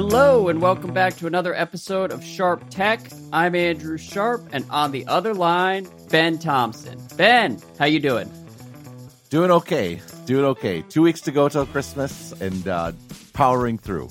Hello and welcome back to another episode of Sharp Tech. I'm Andrew Sharp, and on the other line, Ben Thompson. Ben, how you doing? Doing okay. Doing okay. Two weeks to go till Christmas, and uh, powering through.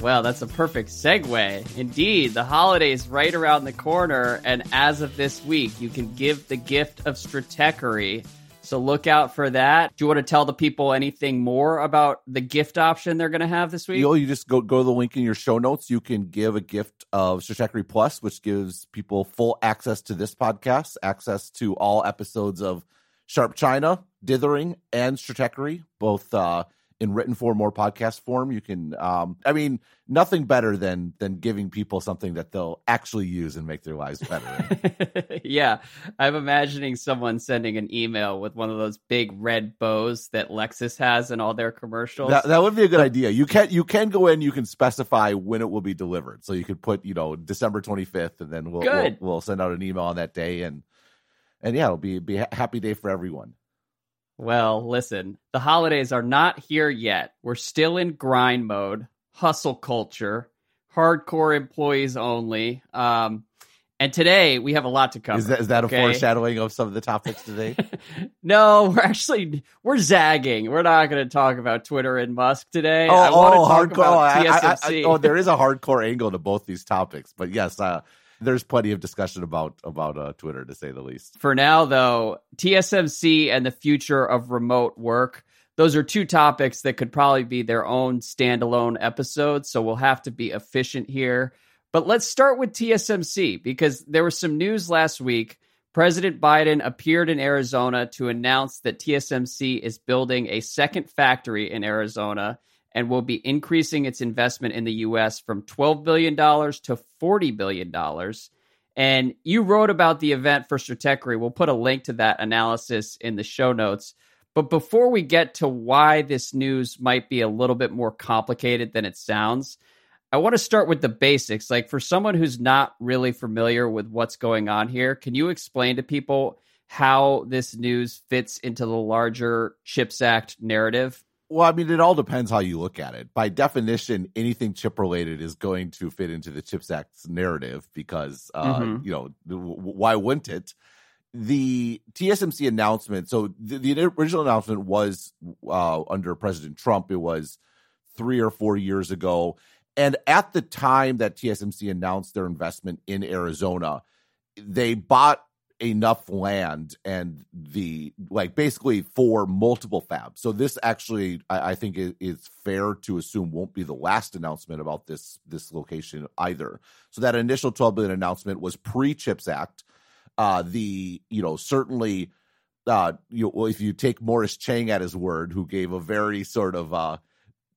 Well, that's a perfect segue. Indeed, the holiday's right around the corner, and as of this week, you can give the gift of Stratechery so look out for that. Do you want to tell the people anything more about the gift option they're going to have this week? You, know, you just go go to the link in your show notes. You can give a gift of Stratechery Plus, which gives people full access to this podcast, access to all episodes of Sharp China, Dithering, and Stratechery, both uh, in written form or podcast form. You can, um, I mean, nothing better than than giving people something that they'll actually use and make their lives better. yeah, I'm imagining someone sending an email with one of those big red bows that Lexus has in all their commercials. That, that would be a good idea. You can you can go in, you can specify when it will be delivered. So you could put, you know, December 25th, and then we'll we'll, we'll send out an email on that day, and and yeah, it'll be be a happy day for everyone. Well, listen, the holidays are not here yet. We're still in grind mode, hustle culture, hardcore employees only. Um, and today we have a lot to cover. Is that, is that okay? a foreshadowing of some of the topics today? no, we're actually we're zagging. We're not going to talk about Twitter and Musk today. Oh, I oh hardcore! I, I, I, oh, there is a hardcore angle to both these topics, but yes, uh, there's plenty of discussion about about uh, Twitter to say the least. For now, though, TSMC and the future of remote work. Those are two topics that could probably be their own standalone episodes. So we'll have to be efficient here. But let's start with TSMC because there was some news last week. President Biden appeared in Arizona to announce that TSMC is building a second factory in Arizona and will be increasing its investment in the US from $12 billion to $40 billion. And you wrote about the event for Stratechery. We'll put a link to that analysis in the show notes. But before we get to why this news might be a little bit more complicated than it sounds, I want to start with the basics. Like for someone who's not really familiar with what's going on here, can you explain to people how this news fits into the larger CHIPS Act narrative? Well, I mean, it all depends how you look at it. By definition, anything chip related is going to fit into the CHIPS Act narrative because, uh, mm-hmm. you know, why wouldn't it? The TSMC announcement. So the, the original announcement was uh, under President Trump. It was three or four years ago, and at the time that TSMC announced their investment in Arizona, they bought enough land and the like basically for multiple fabs. So this actually I, I think is, is, fair to assume won't be the last announcement about this this location either. So that initial 12 billion announcement was pre Chips Act. Uh, the you know certainly uh, you well, if you take Morris Chang at his word, who gave a very sort of uh,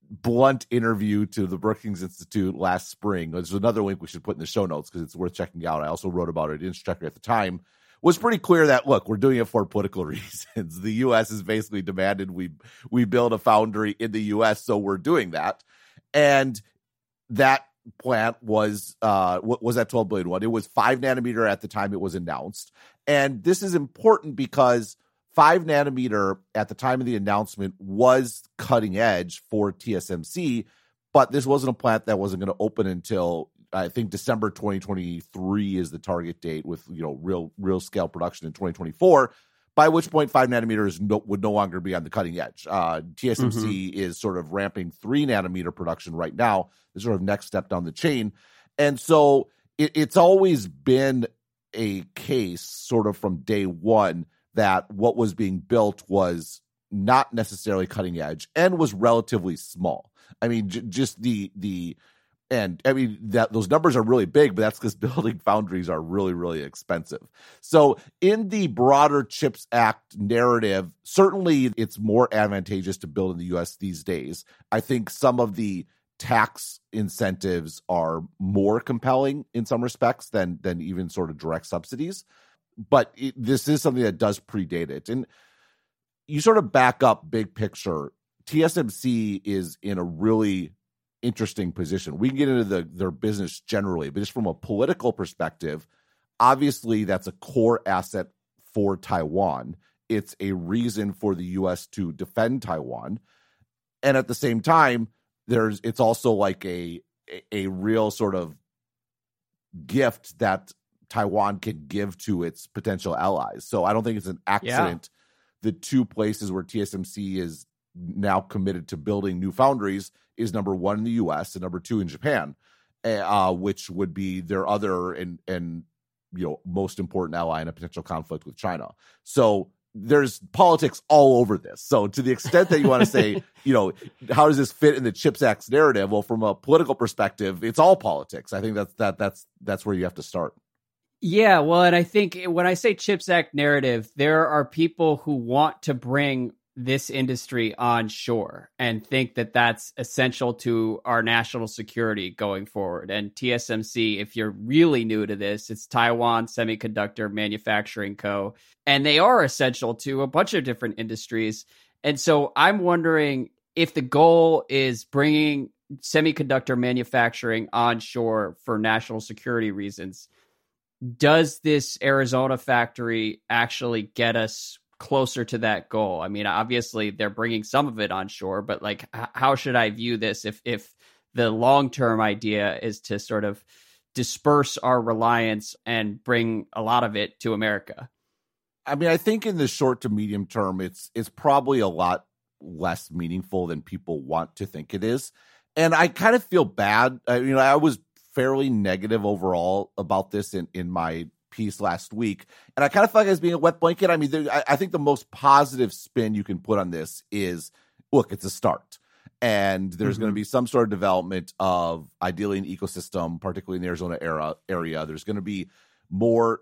blunt interview to the Brookings Institute last spring. There's another link we should put in the show notes because it's worth checking out. I also wrote about it in Stratechery at the time was pretty clear that look, we're doing it for political reasons. The U.S. has basically demanded we we build a foundry in the U.S., so we're doing that, and that plant was uh what was at 12 billion one. It was five nanometer at the time it was announced, and this is important because five nanometer at the time of the announcement was cutting edge for TSMC, but this wasn't a plant that wasn't going to open until I think December 2023 is the target date with you know real real scale production in 2024. By which point, five nanometers no, would no longer be on the cutting edge. Uh, TSMC mm-hmm. is sort of ramping three nanometer production right now. The sort of next step down the chain, and so it, it's always been a case, sort of from day one, that what was being built was not necessarily cutting edge and was relatively small. I mean, j- just the the and I mean that those numbers are really big, but that's because building foundries are really, really expensive. So, in the broader CHIPS Act narrative, certainly it's more advantageous to build in the U.S. these days. I think some of the tax incentives are more compelling in some respects than than even sort of direct subsidies. But it, this is something that does predate it, and you sort of back up big picture. TSMC is in a really interesting position. We can get into the, their business generally, but just from a political perspective, obviously that's a core asset for Taiwan. It's a reason for the U.S. to defend Taiwan, and at the same time, there's it's also like a a, real sort of gift that Taiwan can give to its potential allies. So I don't think it's an accident. Yeah. The two places where TSMC is now committed to building new foundries is number one in the U.S. and number two in Japan, eh, uh, which would be their other and and you know most important ally in a potential conflict with China. So there's politics all over this. So to the extent that you want to say, you know, how does this fit in the Chips narrative? Well, from a political perspective, it's all politics. I think that's that that's that's where you have to start. Yeah, well, and I think when I say Chips Act narrative, there are people who want to bring this industry onshore and think that that's essential to our national security going forward. And TSMC, if you're really new to this, it's Taiwan Semiconductor Manufacturing Co. And they are essential to a bunch of different industries. And so I'm wondering if the goal is bringing semiconductor manufacturing onshore for national security reasons. Does this Arizona factory actually get us closer to that goal. I mean, obviously they're bringing some of it on shore, but like, h- how should I view this if if the long term idea is to sort of disperse our reliance and bring a lot of it to America? I mean, I think in the short to medium term, it's it's probably a lot less meaningful than people want to think it is. And I kind of feel bad. I, you know, I was fairly negative overall about this in in my piece last week, and I kind of feel like as being a wet blanket. I mean, there, I, I think the most positive spin you can put on this is, look, it's a start and there's mm-hmm. going to be some sort of development of ideally an ecosystem, particularly in the Arizona era area. There's going to be more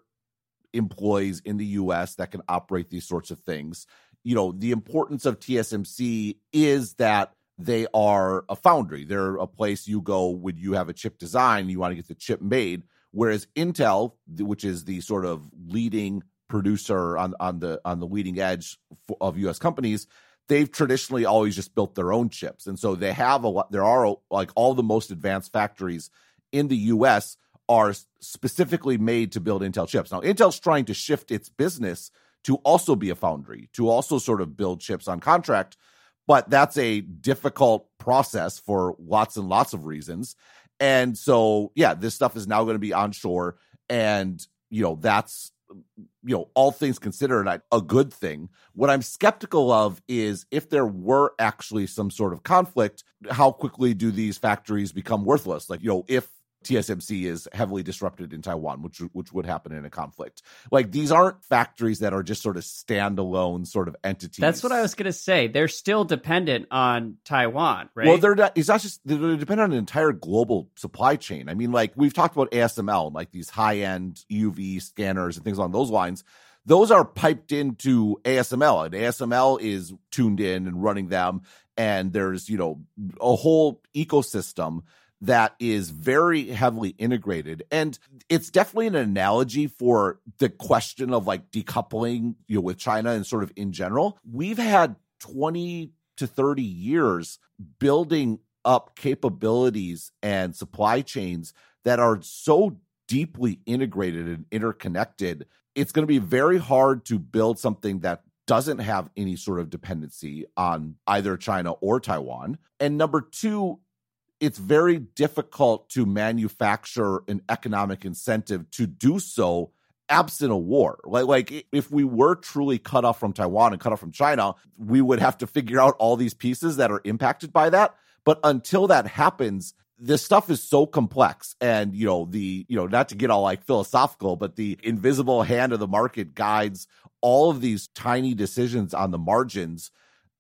employees in the U.S. that can operate these sorts of things. You know, the importance of TSMC is that they are a foundry. They're a place you go when you have a chip design, you want to get the chip made. Whereas Intel, which is the sort of leading producer on, on the on the leading edge of U.S. companies, they've traditionally always just built their own chips, and so they have a lot. There are like all the most advanced factories in the U.S. are specifically made to build Intel chips. Now, Intel's trying to shift its business to also be a foundry, to also sort of build chips on contract, but that's a difficult process for lots and lots of reasons. And so, yeah, this stuff is now going to be onshore. And, you know, that's, you know, all things considered, a good thing. What I'm skeptical of is if there were actually some sort of conflict, how quickly do these factories become worthless? Like, you know, if TSMC is heavily disrupted in Taiwan, which which would happen in a conflict. Like these aren't factories that are just sort of standalone sort of entities. That's what I was going to say. They're still dependent on Taiwan, right? Well, they're not. It's not just they're dependent on an entire global supply chain. I mean, like we've talked about ASML, like these high end UV scanners and things along those lines. Those are piped into ASML, and ASML is tuned in and running them. And there's you know a whole ecosystem that is very heavily integrated. And it's definitely an analogy for the question of like decoupling, you know, with China and sort of in general. We've had 20 to 30 years building up capabilities and supply chains that are so deeply integrated and interconnected. It's going to be very hard to build something that doesn't have any sort of dependency on either China or Taiwan. And number two, it's very difficult to manufacture an economic incentive to do so absent a war. Like, like if we were truly cut off from Taiwan and cut off from China, we would have to figure out all these pieces that are impacted by that. But until that happens, this stuff is so complex and you know the you know not to get all like philosophical but the invisible hand of the market guides all of these tiny decisions on the margins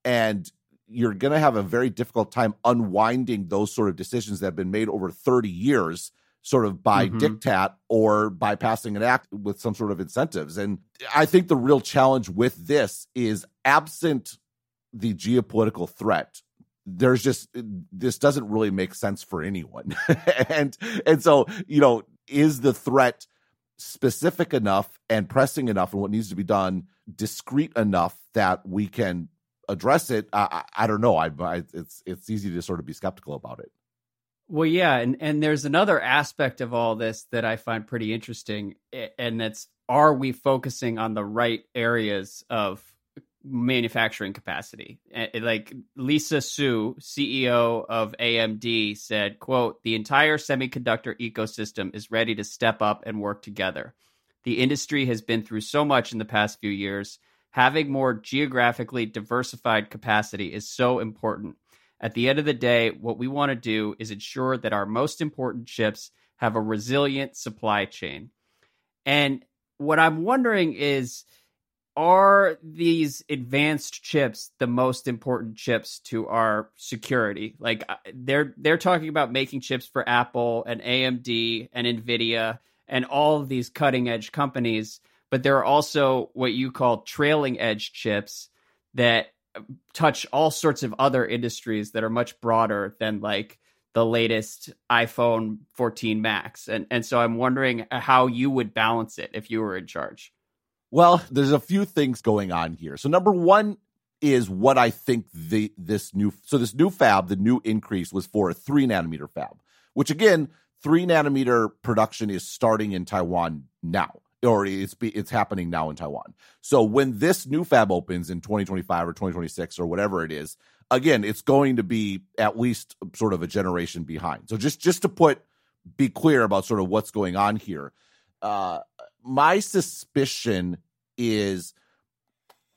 and you're going to have a very difficult time unwinding those sort of decisions that have been made over 30 years sort of by mm-hmm. diktat or by passing an act with some sort of incentives and i think the real challenge with this is absent the geopolitical threat there's just this doesn't really make sense for anyone and and so you know is the threat specific enough and pressing enough and what needs to be done discreet enough that we can address it, I, I, don't know. I, I, it's it's easy to sort of be skeptical about it. Well, yeah, and and there's another aspect of all this that I find pretty interesting, and that's are we focusing on the right areas of manufacturing capacity. Like Lisa Su, CEO of AMD said, quote, "The entire semiconductor ecosystem is ready to step up and work together. The industry has been through so much in the past few years. Having more geographically diversified capacity is so important. At the end of the day, what we want to do is ensure that our most important chips have a resilient supply chain." And what I'm wondering is are these advanced chips the most important chips to our security like uh, they're they're talking about making chips for Apple and AMD and Nvidia and all of these cutting edge companies but there are also what you call trailing edge chips that touch all sorts of other industries that are much broader than like the latest iPhone 14 Max. And and so I'm wondering how you would balance it if you were in charge. Well, there's a few things going on here. So number one is what I think the this new so this new fab, the new increase was for a three nanometer fab, which again, three nanometer production is starting in Taiwan now, or it's it's happening now in Taiwan. So when this new fab opens in 2025 or 2026 or whatever it is, again, it's going to be at least sort of a generation behind. So just just to put be clear about sort of what's going on here. Uh, my suspicion is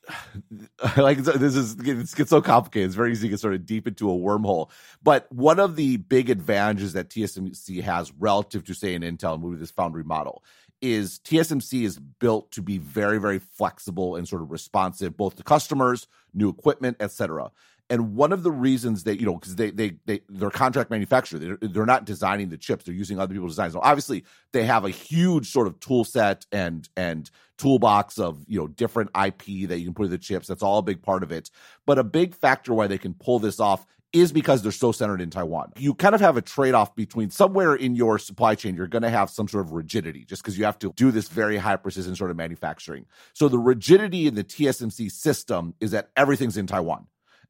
like this is it gets so complicated. It's very easy to get sort of deep into a wormhole. But one of the big advantages that TSMC has relative to say an Intel and moving this foundry model is TSMC is built to be very very flexible and sort of responsive both to customers, new equipment, etc. And one of the reasons that you know because they they they they're contract manufacturer, they're, they're not designing the chips, they're using other people's designs. Obviously they have a huge sort of tool set and and toolbox of you know different IP that you can put in the chips. That's all a big part of it. But a big factor why they can pull this off is because they're so centered in Taiwan. You kind of have a trade off between somewhere in your supply chain, you're going to have some sort of rigidity just because you have to do this very high precision sort of manufacturing. So the rigidity in the TSMC system is that everything's in Taiwan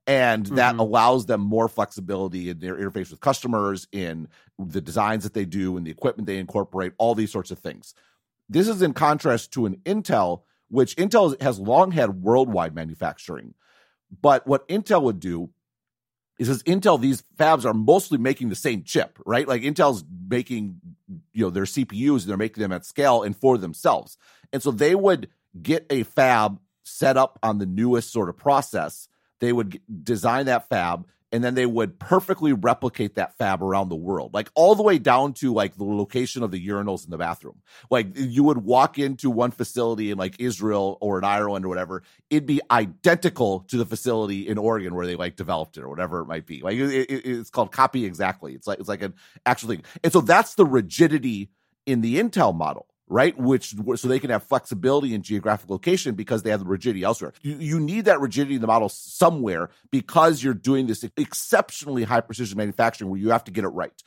and mm-hmm. that allows them more flexibility in their interface with customers in the designs that they do and the equipment they incorporate all these sorts of things this is in contrast to an intel which intel has long had worldwide manufacturing but what intel would do is as intel these fabs are mostly making the same chip right? Like intel's making you know their cpus they're making them at scale and for themselves. And so they would get a fab set up on the newest sort of process. They would design that fab and then they would perfectly replicate that fab around the world, like all the way down to like the location of the urinals in the bathroom. Like you would walk into one facility in like Israel or in Ireland or whatever, it'd be identical to the facility in Oregon where they like developed it or whatever it might be. Like it, it, it's called copy exactly. It's like it's like an actual thing, and so that's the rigidity in the Intel model right? Which so they can have flexibility in geographic location because they have the rigidity elsewhere. You, you need that rigidity in the model somewhere because you're doing this exceptionally high precision manufacturing where you have to get it right.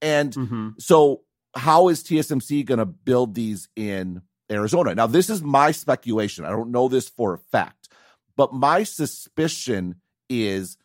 And mm-hmm. so, how is TSMC going to build these in Arizona? Now, this is my speculation. I don't know this for a fact, but my suspicion is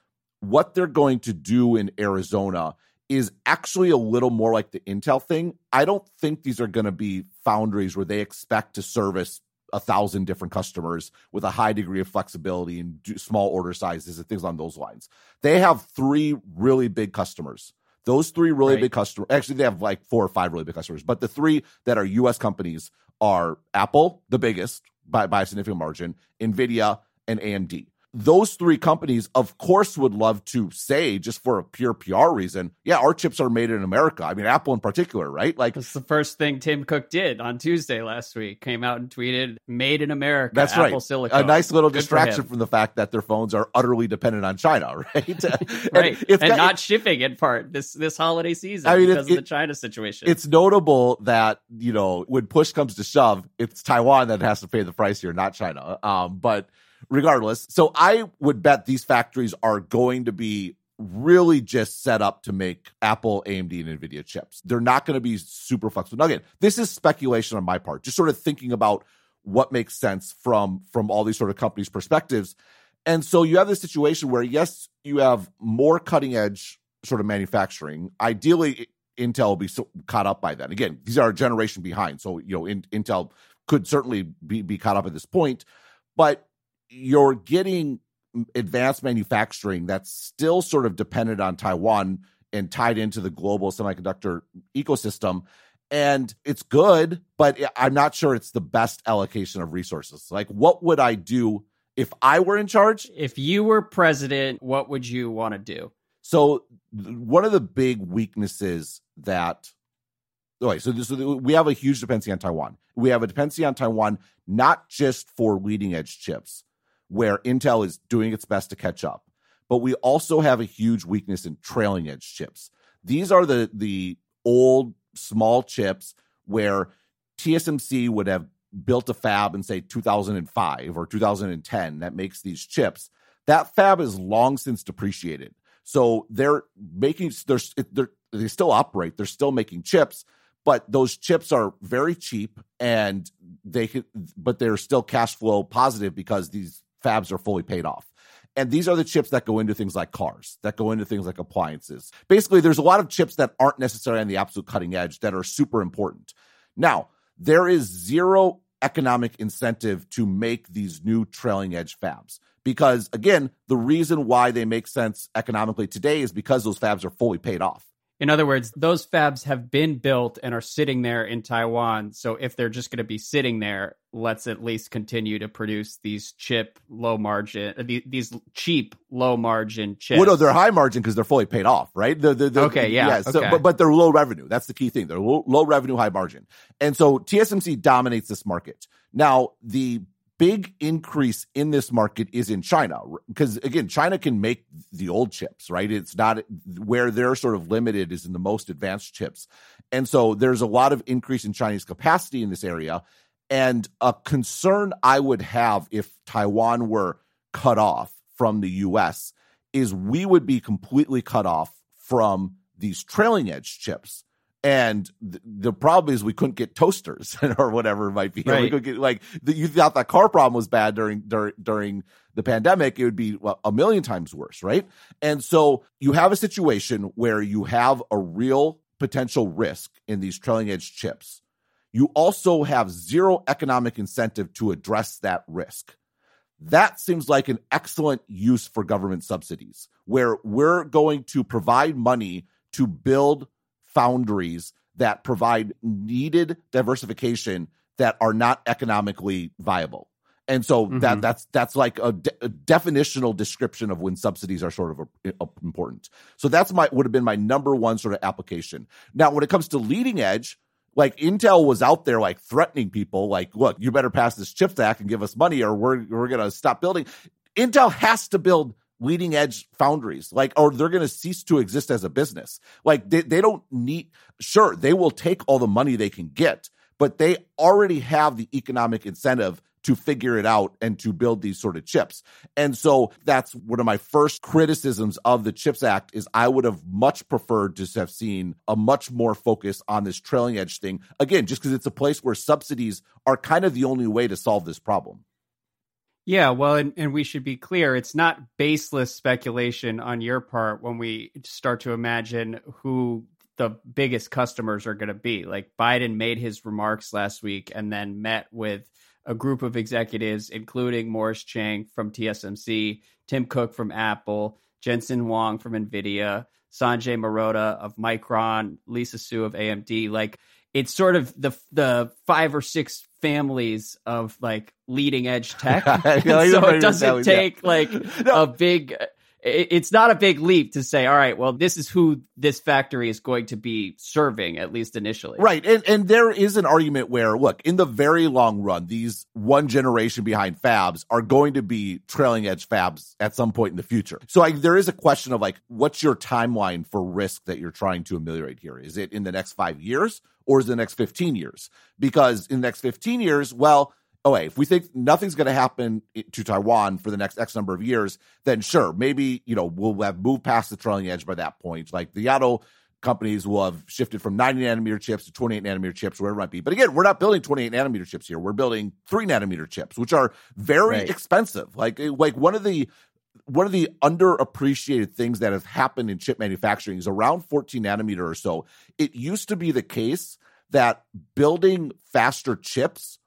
what they're going to do in Arizona is actually a little more like the Intel thing. I don't think these are going to be foundries where they expect to service a thousand different customers with a high degree of flexibility and small order sizes and things on those lines. They have three really big customers. Those three really right. big customers, actually, they have like four or five really big customers, but the three that are US companies are Apple, the biggest by, by a significant margin, NVIDIA, and AMD those three companies, of course, would love to say, just for a pure PR reason, yeah, our chips are made in America. I mean, Apple in particular, right? Like, that's the first thing Tim Cook did on Tuesday last week. Came out and tweeted, "Made in America." That's Apple right. Silicon. A nice little Good distraction from the fact that their phones are utterly dependent on China, right? right, and, and not shipping in part this this holiday season I mean, because it, of the China situation. It's notable that you know when push comes to shove, it's Taiwan that has to pay the price here, not China. Um, but regardless. So I would bet these factories are going to be really just set up to make Apple, AMD, and NVIDIA chips. They're not going to be super flexible. Now, again, this is speculation on my part, just sort of thinking about what makes sense from from all these sort of companies' perspectives. And so you have this situation where, yes, you have more cutting edge sort of manufacturing. Ideally, Intel will be so caught up by then. Again, these are a generation behind. So, you know, in, Intel could certainly be, be caught up at this point. But you're getting advanced manufacturing that's still sort of dependent on Taiwan and tied into the global semiconductor ecosystem. And it's good, but I'm not sure it's the best allocation of resources. Like, what would I do if I were in charge? If you were president, what would you want to do? So, one of the big weaknesses that okay, so, this, we have a huge dependency on Taiwan. We have a dependency on Taiwan not just for leading edge chips, where Intel is doing its best to catch up, but we also have a huge weakness in trailing edge chips. These are the the old small chips where TSMC would have built a fab in say 2005 or 2010 that makes these chips. That fab is long since depreciated. So they're making they're, they're they still operate. They're still making chips, but those chips are very cheap and they can but they're still cash flow positive because these fabs are fully paid off. And these are the chips that go into things like cars, that go into things like appliances. Basically, there's a lot of chips that aren't necessarily on the absolute cutting edge that are super important. Now, there is zero economic incentive to make these new trailing edge fabs. Because again, the reason why they make sense economically today is because those fabs are fully paid off. In other words, those fabs have been built and are sitting there in Taiwan. So if they're just going to be sitting there, let's at least continue to produce these chip low margin, uh, these cheap low margin chips. Well, no, they're high margin because they're fully paid off, right? The, the, the, okay, yeah. yeah so, okay. But, but they're low revenue. That's the key thing. They're low, low revenue, high margin. And so TSMC dominates this market. Now, the big increase in this market is in China because again China can make the old chips right? It's not where they're sort of limited is in the most advanced chips. And so there's a lot of increase in Chinese capacity in this area. And a concern I would have if Taiwan were cut off from the US is we would be completely cut off from these trailing edge chips and th- the problem is we couldn't get toasters or whatever it might be. Right. We could get like the, you thought that car problem was bad during during during the pandemic. It would be well, a million times worse, right? And so you have a situation where you have a real potential risk in these trailing edge chips. You also have zero economic incentive to address that risk. That seems like an excellent use for government subsidies, where we're going to provide money to build foundries that provide needed diversification that are not economically viable. And so mm-hmm. that that's that's like a, de- a, definitional description of when subsidies are sort of a, a important. So that's my would have been my number one sort of application. Now, when it comes to leading edge, like Intel was out there like threatening people, like, look, you better pass this CHIPS Act and give us money, or we're we're gonna stop building. Intel has to build leading edge foundries like or they're going to cease to exist as a business like they, they don't need sure they will take all the money they can get but they already have the economic incentive to figure it out and to build these sort of chips. And so that's one of my first criticisms of the CHIPS Act is I would have much preferred to have seen a much more focus on this trailing edge thing. Again, just because it's a place where subsidies are kind of the only way to solve this problem. Yeah, well, and, and we should be clear it's not baseless speculation on your part when we start to imagine who the biggest customers are going to be. Like Biden made his remarks last week and then met with a group of executives, including Morris Chang from TSMC, Tim Cook from Apple, Jensen Huang from NVIDIA, Sanjay Mehrotra of Micron, Lisa Su of AMD. Like it's sort of the the five or six families of like leading edge tech. so it doesn't take like no. a big it's not a big leap to say, all right, well, this is who this factory is going to be serving, at least initially. Right. And and there is an argument where, look, in the very long run, these one generation behind fabs are going to be trailing edge fabs at some point in the future. So I, there is a question of like, what's your timeline for risk that you're trying to ameliorate here? Is it in the next five years or is it the next 15 years? Because in the next 15 years, well, if we think nothing's going to happen to Taiwan for the next X number of years, then sure, maybe, you know, we'll have moved past the trailing edge by that point. Like the auto companies will have shifted from 90 nanometer chips to 28 nanometer chips, wherever it might be. But again, we're not building 28 nanometer chips here. We're building three nanometer chips, which are very right. expensive. Like, eh, like one of the, one of the underappreciated things that has happened in chip manufacturing is around 14 nanometer or so. It used to be the case that building faster chips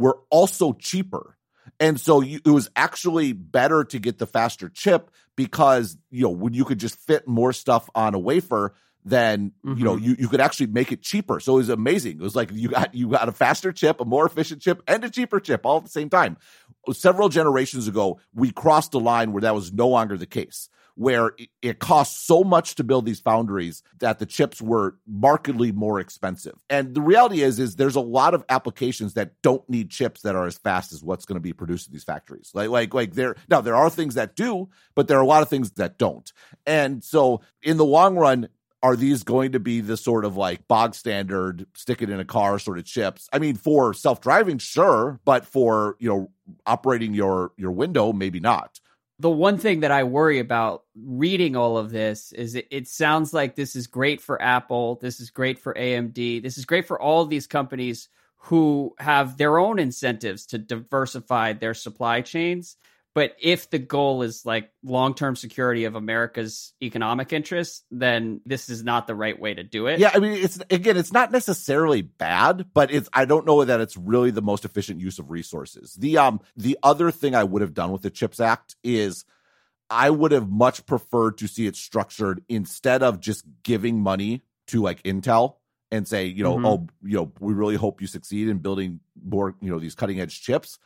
were also cheaper. And so you, it was actually better to get the faster chip because, you know, when you could just fit more stuff on a wafer, then mm-hmm. you know mm-hmm. you, you could actually make it cheaper. So it was amazing. It was like you got you got a faster chip, a more efficient chip, and a cheaper chip all at the same time. Several generations ago, we crossed a line where that was no longer the case where it costs so much to build these foundries that the chips were markedly more expensive. And the reality is, is there's a lot of applications that don't need chips that are as fast as what's going to be produced in these factories. Like, like, like there, now there are things that do, but there are a lot of things that don't. And so in the long run, are these going to be the sort of like bog standard stick it in a car sort of chips i mean for self-driving sure but for you know operating your your window maybe not the one thing that I worry about reading all of this is it, it, sounds like this is great for Apple. This is great for AMD. This is great for all these companies who have their own incentives to diversify their supply chains. But if the goal is like long term security of America's economic interests, then this is not the right way to do it. Yeah, I mean, it's again, it's not necessarily bad, but it's I don't know that it's really the most efficient use of resources. The um the other thing I would have done with the Chips Act is I would have much preferred to see it structured instead of just giving money to like Intel and say, you know, mm-hmm. oh, you know, we really hope you succeed in building more, you know, these cutting edge chips.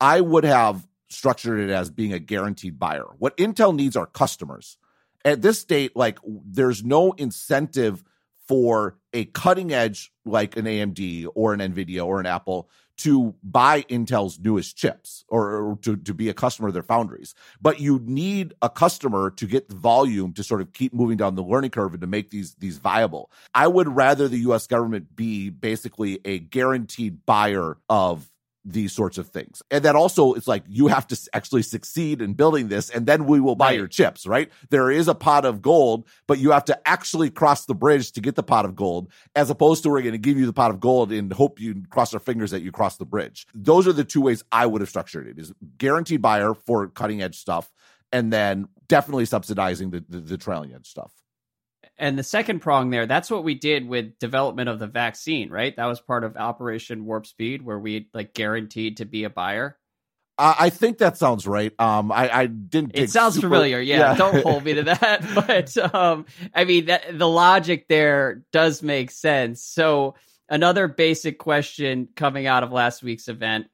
I would have structured it as being a guaranteed buyer. What Intel needs are customers. At this date, like there's no incentive for a cutting edge like an AMD or an Nvidia or an Apple to buy Intel's newest chips or, or, to, to be a customer of their foundries. But you need a customer to get the volume to sort of keep moving down the learning curve and to make these these viable. I would rather the US government be basically a guaranteed buyer of these sorts of things. And that also it's like you have to actually succeed in building this and then we will buy right. your chips, right? There is a pot of gold, but you have to actually cross the bridge to get the pot of gold as opposed to we're going to give you the pot of gold and hope you cross our fingers that you cross the bridge. Those are the two ways I would have structured it is guaranteed buyer for cutting edge stuff and then definitely subsidizing the, the, the trailing edge stuff. And the second prong there, that's what we did with development of the vaccine, right? That was part of Operation Warp Speed, where we like guaranteed to be a buyer. I think that sounds right. Um, I, I didn't. It sounds super, familiar. Yeah, yeah. don't hold me to that. But um, I mean, that, the logic there does make sense. So another basic question coming out of last week's event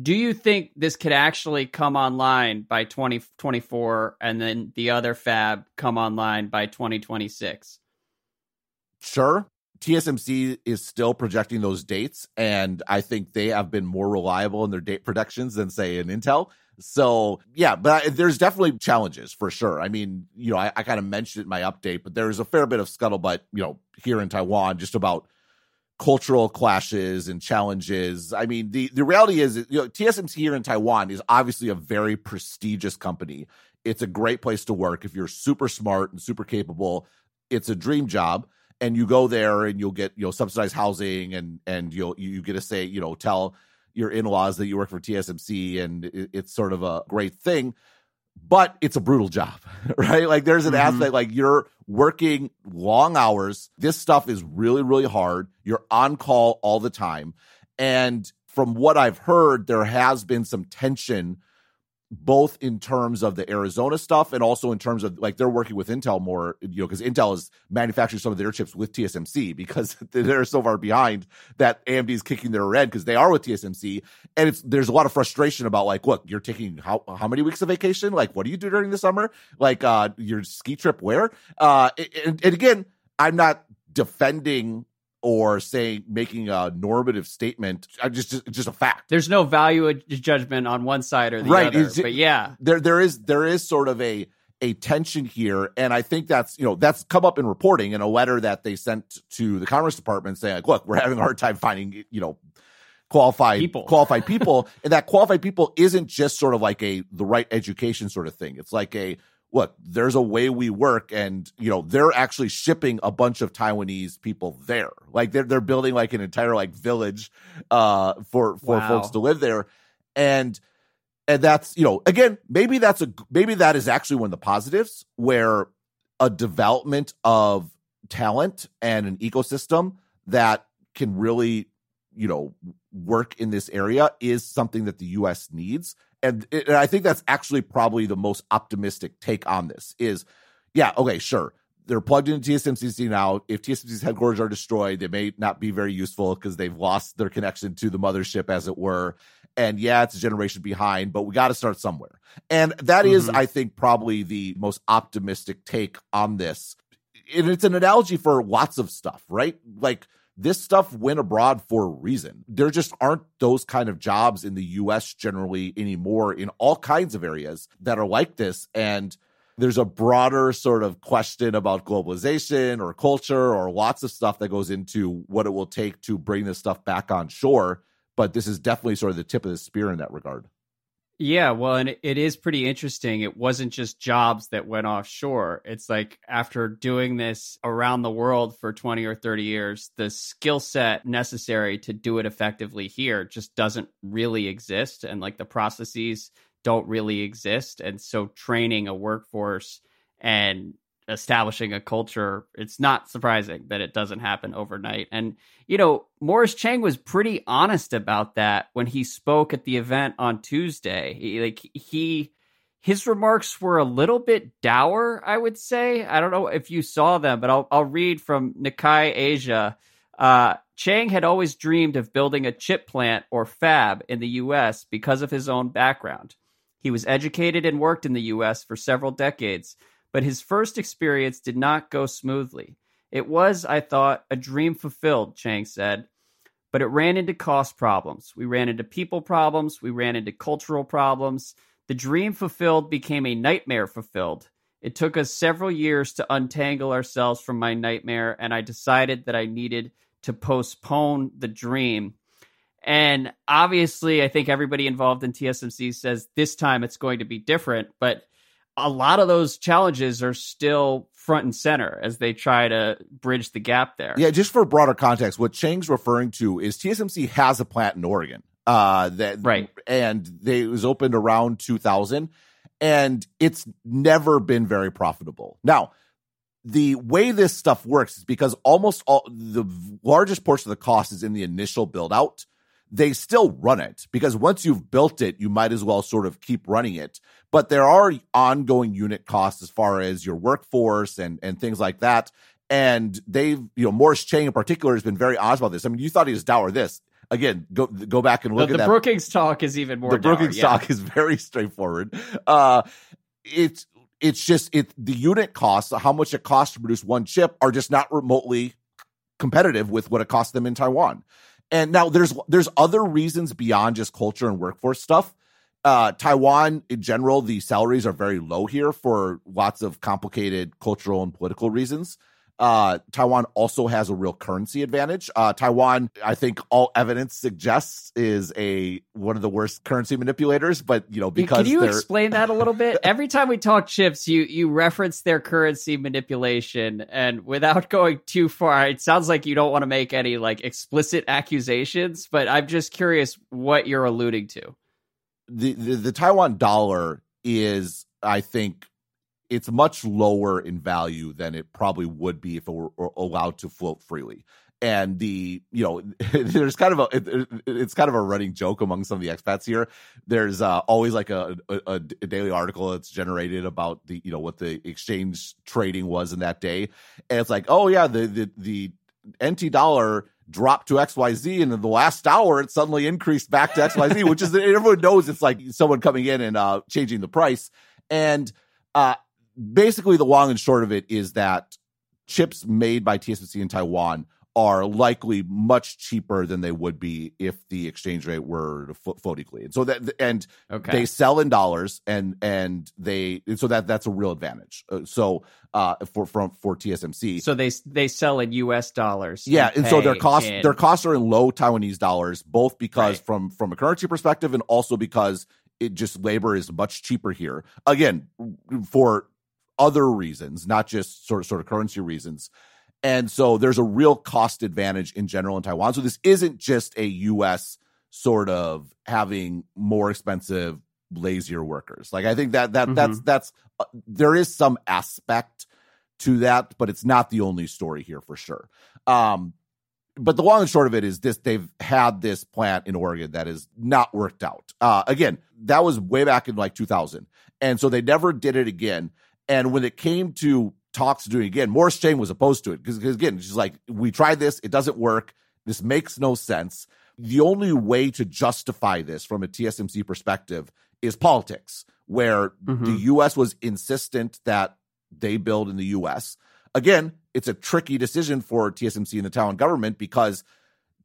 do you think this could actually come online by 2024 and then the other fab come online by 2026? Sure. TSMC is still projecting those dates, and I think they have been more reliable in their date predictions than, say, an Intel. So, yeah, but I, there's definitely challenges for sure. I mean, you know, I, I kind of mentioned it in my update, but there's a fair bit of scuttlebutt, you know, here in Taiwan just about cultural clashes and challenges. I mean, the, the reality is, you know, TSMC here in Taiwan is obviously a very prestigious company. It's a great place to work. If you're super smart and super capable, it's a dream job. And you go there and you'll get, you know, subsidized housing and, and you'll, you get to say, you know, tell your in-laws that you work for TSMC and it, it's sort of a great thing but it's a brutal job, right? Like there's an mm-hmm. aspect like you're working long hours. This stuff is really, really hard. You're on call all the time. And from what I've heard, there has been some tension both in terms of the Arizona stuff and also in terms of like they're working with Intel more, you know, because Intel is manufacturing some of their chips with TSMC because they're so far behind that AMD is kicking their red because they are with TSMC. And it's there's a lot of frustration about like, look, you're taking how how many weeks of vacation? Like, what do you do during the summer? Like, uh, your ski trip where? Uh, and, and again, I'm not defending or saying making a normative statement. I just, just just a fact. There's no value judgment on one side or the right. other. It's, but yeah, there there is there is sort of a a tension here, and I think that's you know that's come up in reporting in a letter that they sent to the Commerce Department saying like, look, we're having a hard time finding you know qualified people. qualified people, and that qualified people isn't just sort of like a the right education sort of thing. It's like a look, there's a way we work, and you know they're actually shipping a bunch of Taiwanese people there. Like they're they're building like an entire like village uh, for for wow. folks to live there, and and that's you know again maybe that's a maybe that is actually one of the positives where a development of talent and an ecosystem that can really you know work in this area is something that the U.S. needs. And, and I think that's actually probably the most optimistic take on this is, yeah, okay, sure. They're plugged into TSMC now. If TSMC's headquarters are destroyed, they may not be very useful because they've lost their connection to the mothership, as it were. And yeah, it's a generation behind, but we got to start somewhere. And that mm-hmm. is, I think, probably the most optimistic take on this. And it's an analogy for lots of stuff, right? Like, this stuff went abroad for a reason. There just aren't those kind of jobs in the US generally anymore in all kinds of areas that are like this. And there's a broader sort of question about globalization or culture or lots of stuff that goes into what it will take to bring this stuff back on shore. But this is definitely sort of the tip of the spear in that regard. Yeah, well, and it is pretty interesting. It wasn't just jobs that went offshore. It's like after doing this around the world for 20 or 30 years, the skill set necessary to do it effectively here just doesn't really exist. And like the processes don't really exist. And so training a workforce and establishing a culture, it's not surprising that it doesn't happen overnight. And, you know, Morris Chang was pretty honest about that when he spoke at the event on Tuesday. He, like, he, his remarks were a little bit dour, I would say. I don't know if you saw them, but I'll, I'll read from Nikkei Asia. Uh, Chang had always dreamed of building a chip plant or fab in the US because of his own background. He was educated and worked in the US for several decades but his first experience did not go smoothly. It was, I thought, a dream fulfilled, Chang said, but it ran into cost problems. We ran into people problems. We ran into cultural problems. The dream fulfilled became a nightmare fulfilled. It took us several years to untangle ourselves from my nightmare, and I decided that I needed to postpone the dream. And obviously, I think everybody involved in TSMC says this time it's going to be different, but a lot of those challenges are still front and center as they try to bridge the gap there. Yeah, just for broader context, what Chang's referring to is TSMC has a plant in Oregon. Uh that right. and they it was opened around 2000 and it's never been very profitable. Now, the way this stuff works is because almost all the largest portion of the cost is in the initial build out they still run it because once you've built it, you might as well sort of keep running it. But there are ongoing unit costs as far as your workforce and, and things like that. And they've, you know, Morris Chang in particular has been very honest about this. I mean, you thought he was dour this. Again, go go back and look the, at the that. Brookings talk is even more. The dour, Brookings yeah. talk is very straightforward. Uh, it's it's just it the unit costs, how much it costs to produce one chip, are just not remotely competitive with what it costs them in Taiwan. And now there's there's other reasons beyond just culture and workforce stuff. Uh, Taiwan in general, the salaries are very low here for lots of complicated cultural and political reasons. Uh, Taiwan also has a real currency advantage. Uh, Taiwan, I think all evidence suggests, is a one of the worst currency manipulators. But you know, because can you explain that a little bit? Every time we talk chips, you you reference their currency manipulation, and without going too far, it sounds like you don't want to make any like explicit accusations. But I'm just curious what you're alluding to. The the, the Taiwan dollar is, I think, it's much lower in value than it probably would be if it were allowed to float freely. And the you know there's kind of a it, it's kind of a running joke among some of the expats here. There's uh, always like a, a, a daily article that's generated about the you know what the exchange trading was in that day, and it's like oh yeah the the the NT dollar dropped to XYZ and in the last hour it suddenly increased back to XYZ, which is everyone knows it's like someone coming in and uh, changing the price. And uh, basically the long and short of it is that chips made by TSMC in Taiwan are likely much cheaper than they would be if the exchange rate were to float equally. And so that and okay. they sell in dollars and and they and so that that's a real advantage. Uh, so uh for from for TSMC. So they they sell in US dollars. Yeah, and, and so their costs in... their costs are in low Taiwanese dollars both because right. from from a currency perspective and also because it just labor is much cheaper here. Again, for other reasons, not just sort of sort of currency reasons. And so there's a real cost advantage in general in Taiwan. So this isn't just a US sort of having more expensive, lazier workers. Like I think that that mm-hmm. that's that's uh, there is some aspect to that, but it's not the only story here for sure. Um but the long and short of it is this they've had this plant in Oregon that is not worked out. Uh, again, that was way back in like 2000. And so they never did it again. And when it came to talks to doing again, Morris Chang was opposed to it because again, she's like, we tried this, it doesn't work. This makes no sense. The only way to justify this from a TSMC perspective is politics, where mm-hmm. the US was insistent that they build in the US. Again, it's a tricky decision for TSMC and the Taiwan government because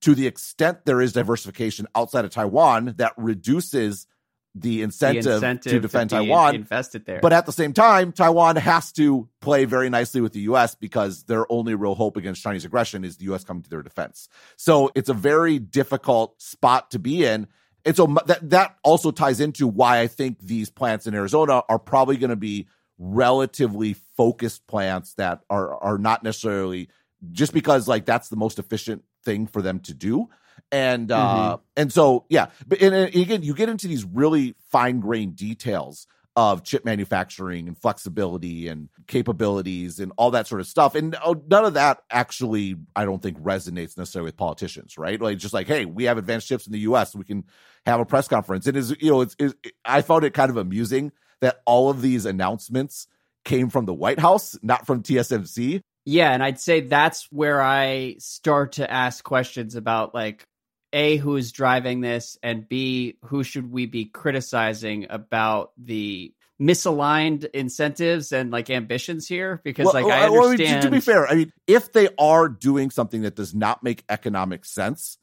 to the extent there is diversification outside of Taiwan, that reduces the incentive, the incentive to defend to Taiwan. Invested there. But at the same time, Taiwan has to play very nicely with the US because their only real hope against Chinese aggression is the US coming to their defense. So it's a very difficult spot to be in. And so that that also ties into why I think these plants in Arizona are probably going to be relatively focused plants that are are not necessarily just because like that's the most efficient thing for them to do and uh mm-hmm. and so yeah but and, and again you get into these really fine grained details of chip manufacturing and flexibility and capabilities and all that sort of stuff. And oh, none of that actually, I don't think, resonates necessarily with politicians, right? Like just like, hey, we have advanced chips in the U.S. We can have a press conference. and It is, you know, it's, it's I found it kind of amusing that all of these announcements came from the White House, not from TSMC. Yeah, and I'd say that's where I start to ask questions about like a who is driving this and b who should we be criticizing about the misaligned incentives and like ambitions here because well, like I understand. Well, I mean, to be fair, I mean, if they are doing something that does not make economic sense,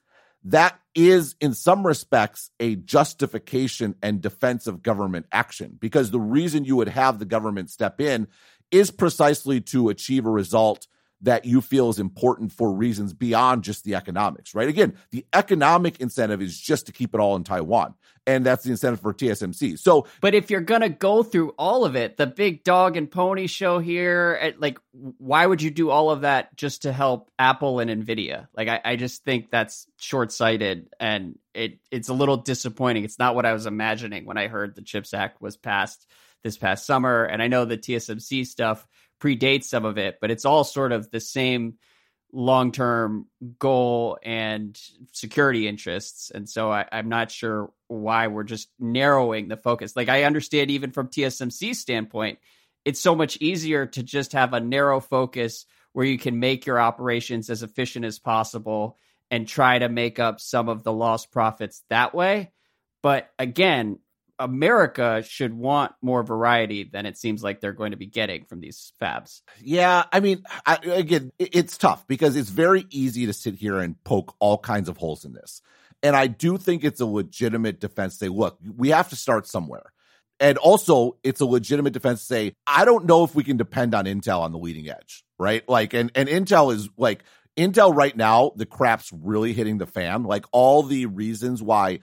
that is in some respects a justification and defense of government action because the reason you would have the government step in is precisely to achieve a result that you feel is important for reasons beyond just the economics, right? Again, the economic incentive is just to keep it all in Taiwan. And that's the incentive for TSMC. So, but if you're going to go through all of it, the big dog and pony show here, eh, like, why would you do all of that just to help Apple and Nvidia? Like, I, I just think that's short sighted and it, it's a little disappointing. It's not what I was imagining when I heard the CHIPS Act was passed this past summer. And I know the TSMC stuff predates some of it, but it's all sort of the same long term goal and security interests. And so I, am not sure why we're just narrowing the focus. Like I understand even from TSMC's standpoint, it's so much easier to just have a narrow focus where you can make your operations as efficient as possible and try to make up some of the lost profits that way. But again, America should want more variety than it seems like they're going to be getting from these fabs. Yeah, I mean, I, again, it's tough because it's very easy to sit here and poke all kinds of holes in this. And I do think it's a legitimate defense to say, look, we have to start somewhere. And also, it's a legitimate defense to say, I don't know if we can depend on Intel on the leading edge, right? Like, and, and Intel is like, Intel right now, the crap's really hitting the fan. Like, all the reasons why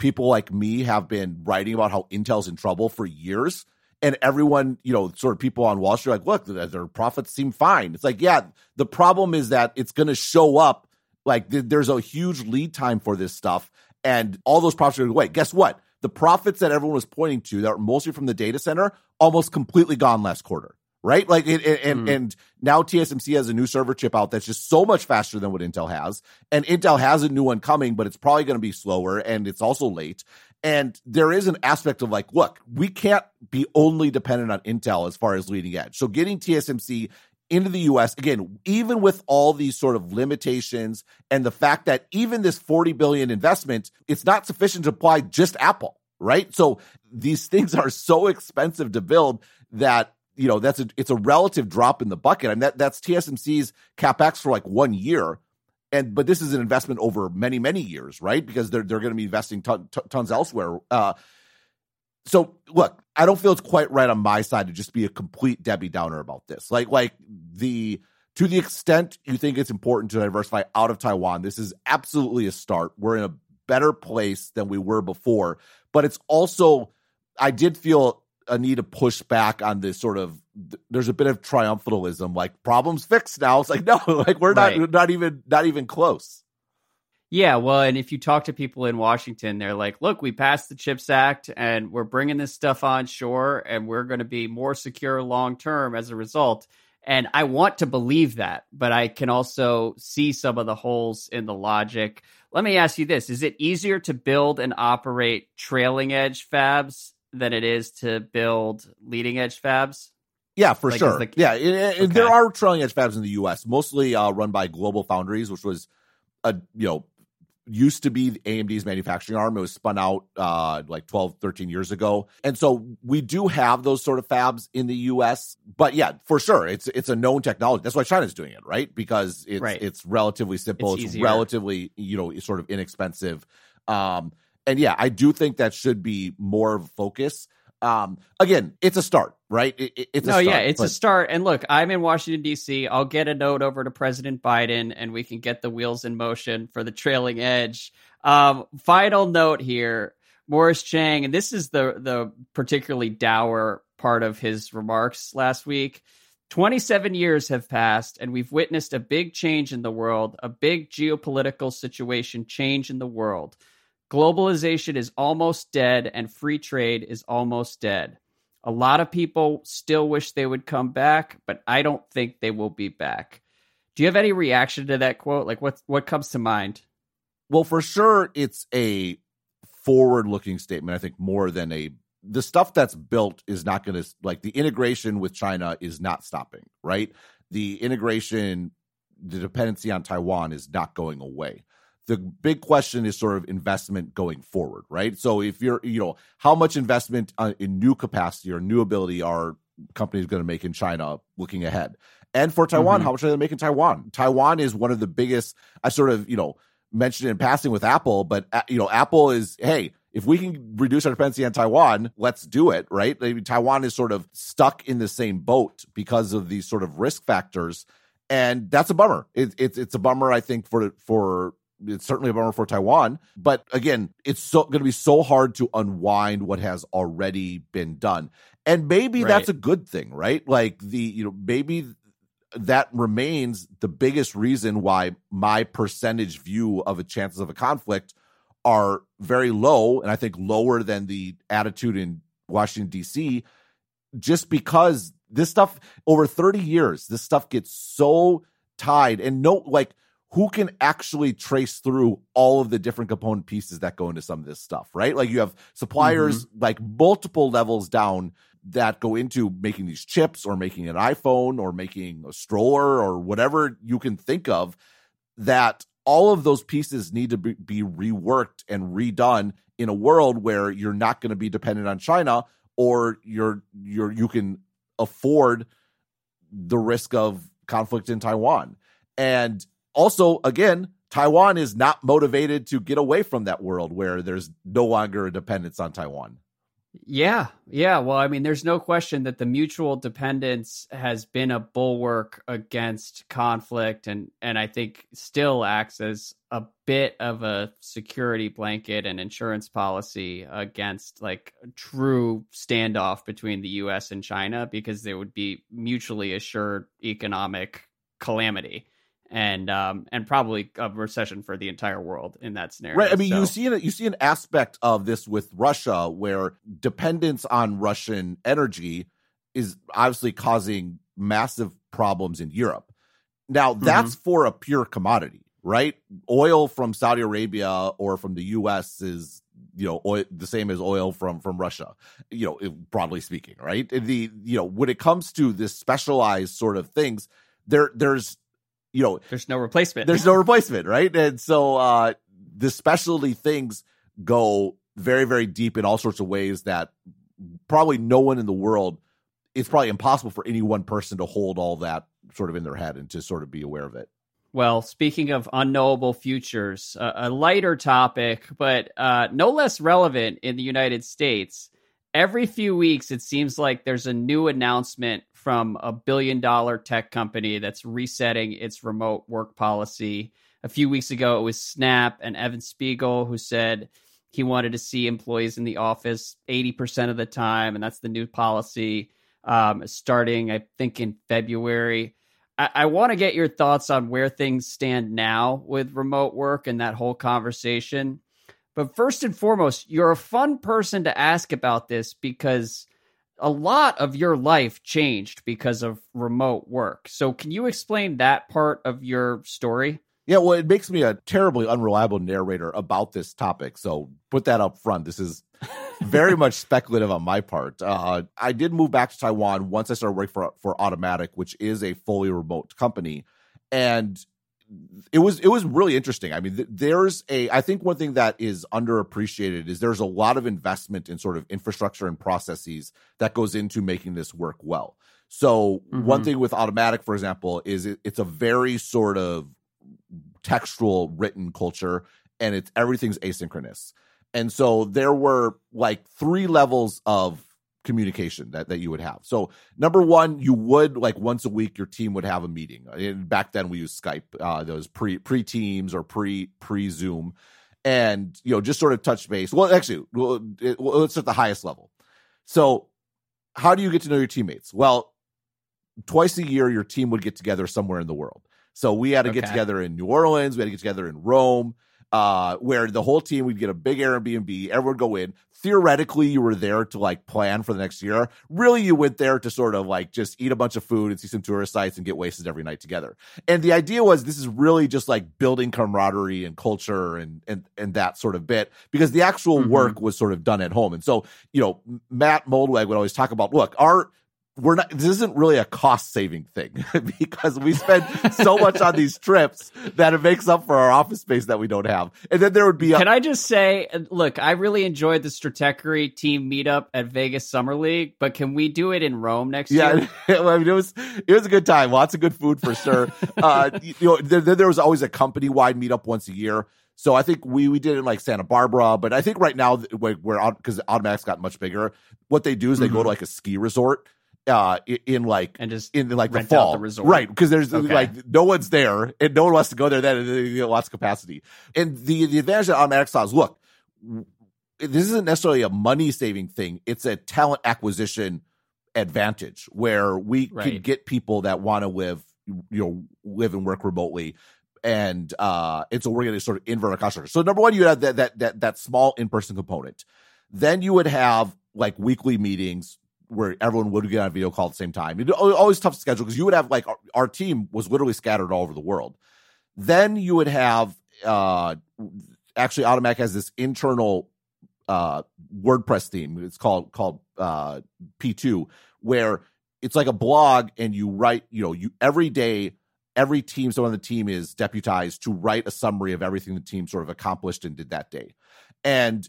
people like me have been writing about how Intel's in trouble for years. And everyone, you know, sort of people on Wall Street, like, look, their profits seem fine. It's like, yeah, the problem is that it's going to show up. Like, th- there's a huge lead time for this stuff, and all those profits are going wait. Guess what? The profits that everyone was pointing to that were mostly from the data center almost completely gone last quarter right? Like, it, it, and mm. and now TSMC has a new server chip out that's just so much faster than what Intel has, and Intel has a new one coming, but it's probably going to be slower, and it's also late. And there is an aspect of like, look, we can't be only dependent on Intel as far as leading edge. So getting TSMC into the US, again, even with all these sort of limitations and the fact that even this 40 billion investment, it's not sufficient to apply just Apple, right? So these things are so expensive to build that you know that's a it's a relative drop in the bucket. I mean that that's TSMC's capex for like one year, and but this is an investment over many many years, right? Because they're they're going to be investing ton, ton, tons elsewhere. Uh, so look, I don't feel it's quite right on my side to just be a complete Debbie Downer about this. Like like the to the extent you think it's important to diversify out of Taiwan, this is absolutely a start. We're in a better place than we were before, but it's also I did feel a need to push back on this sort of there's a bit of triumphalism like problems fixed now it's like no like we're not right. not even not even close yeah well and if you talk to people in washington they're like look we passed the chips act and we're bringing this stuff on shore and we're going to be more secure long term as a result And I want to believe that, but I can also see some of the holes in the logic. Let me ask you this Is it easier to build and operate trailing edge fabs than it is to build leading edge fabs? Yeah, for like, sure. The... yeah, and, and okay. there are trailing edge fabs in the U.S., mostly uh, run by Global Foundries, which was a you know used to be AMD's manufacturing arm. It was spun out uh, like 12, 13 years ago. And so we do have those sort of fabs in the US. But yeah, for sure, it's it's a known technology. That's why China's doing it, right? Because it's right. it's relatively simple, it's, it's relatively, you know, sort of inexpensive. Um, and yeah, I do think that should be more focus. Um, again, it's a start, right? It, it's no, start, yeah, it's but... a start. And look, I'm in Washington D.C. I'll get a note over to President Biden, and we can get the wheels in motion for the trailing edge. Um, final note here, Morris Chang, and this is the the particularly dour part of his remarks last week. 27 years have passed, and we've witnessed a big change in the world, a big geopolitical situation change in the world. Globalization is almost dead and free trade is almost dead. A lot of people still wish they would come back, but I don't think they will be back. Do you have any reaction to that quote? Like what what comes to mind? Well, for sure it's a forward-looking statement, I think more than a the stuff that's built is not going to like the integration with China is not stopping, right? The integration the dependency on Taiwan is not going away the big question is sort of investment going forward, right? So if you're, you know, how much investment uh, in new capacity or new ability are companies going to make in China looking ahead? And for Taiwan, mm-hmm. how much are they making Taiwan? Taiwan is one of the biggest. I sort of, you know, mentioned in passing with Apple, but uh, you know, Apple is, hey, if we can reduce our dependency on Taiwan, let's do it, right? I mean, Taiwan is sort of stuck in the same boat because of these sort of risk factors, and that's a bummer. It, it's it's a bummer, I think, for for it's certainly a bummer for Taiwan. But again, it's so going to be so hard to unwind what has already been done. And maybe right. that's a good thing, right? Like the, you know, maybe that remains the biggest reason why my percentage view of the chances of a conflict are very low. And I think lower than the attitude in Washington, D.C., just because this stuff over 30 years, this stuff gets so tied and no, like, who can actually trace through all of the different component pieces that go into some of this stuff, right? Like you have suppliers mm-hmm. like multiple levels down that go into making these chips or making an iPhone or making a stroller or whatever you can think of that all of those pieces need to be, be reworked and redone in a world where you're not going to be dependent on China or you're you're you can afford the risk of conflict in Taiwan. And also, again, Taiwan is not motivated to get away from that world where there's no longer a dependence on Taiwan. Yeah, yeah. Well, I mean, there's no question that the mutual dependence has been a bulwark against conflict, and and I think still acts as a bit of a security blanket and insurance policy against like true standoff between the U.S. and China, because there would be mutually assured economic calamity and um and probably a recession for the entire world in that scenario. Right. I mean, so. you see an, you see an aspect of this with Russia where dependence on Russian energy is obviously causing massive problems in Europe. Now, that's mm-hmm. for a pure commodity, right? Oil from Saudi Arabia or from the US is you know oil, the same as oil from from Russia you know broadly speaking right the you know when it comes to this specialized sort of things there there's you know there's no replacement there's no replacement right and so uh the specialty things go very very deep in all sorts of ways that probably no one in the world it's probably impossible for any one person to hold all that sort of in their head and to sort of be aware of it well, speaking of unknowable futures, uh, a lighter topic, but uh, no less relevant in the United States. Every few weeks, it seems like there's a new announcement from a billion dollar tech company that's resetting its remote work policy. A few weeks ago, it was Snap and Evan Spiegel who said he wanted to see employees in the office 80% of the time. And that's the new policy um, starting, I think, in February. I, I want to get your thoughts on where things stand now with remote work and that whole conversation. But first and foremost, you're a fun person to ask about this because a lot of your life changed because of remote work. So, can you explain that part of your story? Yeah, well, it makes me a terribly unreliable narrator about this topic. So, put that up front. This is very much speculative on my part. Uh, I did move back to Taiwan once I started working for for Automattic, which is a fully remote company, and it was it was really interesting. I mean, th- there's a I think one thing that is underappreciated is there's a lot of investment in sort of infrastructure and processes that goes into making this work well. So mm-hmm. one thing with Automattic, for example, is it, it's a very sort of textual written culture, and it's everything's asynchronous. And so there were like three levels of communication that, that you would have. So number one, you would like once a week your team would have a meeting. And back then we used Skype, uh, those pre pre Teams or pre pre Zoom, and you know just sort of touch base. Well, actually, well, it, well, it's at the highest level. So how do you get to know your teammates? Well, twice a year your team would get together somewhere in the world. So we had to okay. get together in New Orleans. We had to get together in Rome uh, where the whole team would get a big Airbnb, everyone would go in. Theoretically, you were there to like plan for the next year. Really, you went there to sort of like just eat a bunch of food and see some tourist sites and get wasted every night together. And the idea was this is really just like building camaraderie and culture and and and that sort of bit because the actual mm-hmm. work was sort of done at home. And so, you know, Matt Mullenweg would always talk about, look, our we're not this isn't really a cost saving thing because we spend so much on these trips that it makes up for our office space that we don't have. And then there would be a- Can I just say look, I really enjoyed the Stratechery team meetup at Vegas Summer League, but can we do it in Rome next yeah, year? Yeah, I mean, it was it was a good time. Lots of good food for sure. uh, you know, there, there was always a company wide meetup once a year. So I think we we did it in like Santa Barbara, but I think right now where because Automattic's got much bigger, what they do is they mm-hmm. go to like a ski resort uh in like and just in like the fall. the right because there's okay. like no one's there and no one wants to go there then and you get lots of capacity. And the the advantage that Automattic saw is look this isn't necessarily a money saving thing it's a talent acquisition advantage where we right. can get people that want to live you know live and work remotely and uh and so we're going to sort of invert our cost so number one you have that that that, that small in-person component. Then you would have like weekly meetings where everyone would get on a video call at the same time. It always tough to schedule because you would have like our, our, team was literally scattered all over the world. Then you would have uh actually Automattic has this internal uh WordPress theme. It's called called uh P2 where it's like a blog and you write, you know, you every day every team someone on the team is deputized to write a summary of everything the team sort of accomplished and did that day. And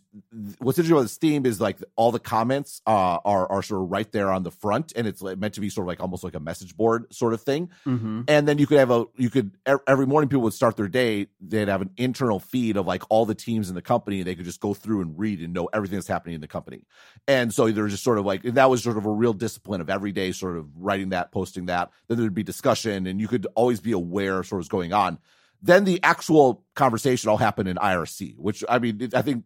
what's interesting about this theme is like all the comments uh, are are sort of right there on the front, and it's meant to be sort of like almost like a message board sort of thing. Mm-hmm. And then you could have a you could every morning people would start their day. They'd have an internal feed of like all the teams in the company, and they could just go through and read and know everything that's happening in the company. And so there's just sort of like that was sort of a real discipline of every day, sort of writing that, posting that. Then there'd be discussion, and you could always be aware of sort of what's going on. Then the actual conversation all happened in IRC, which I mean, I think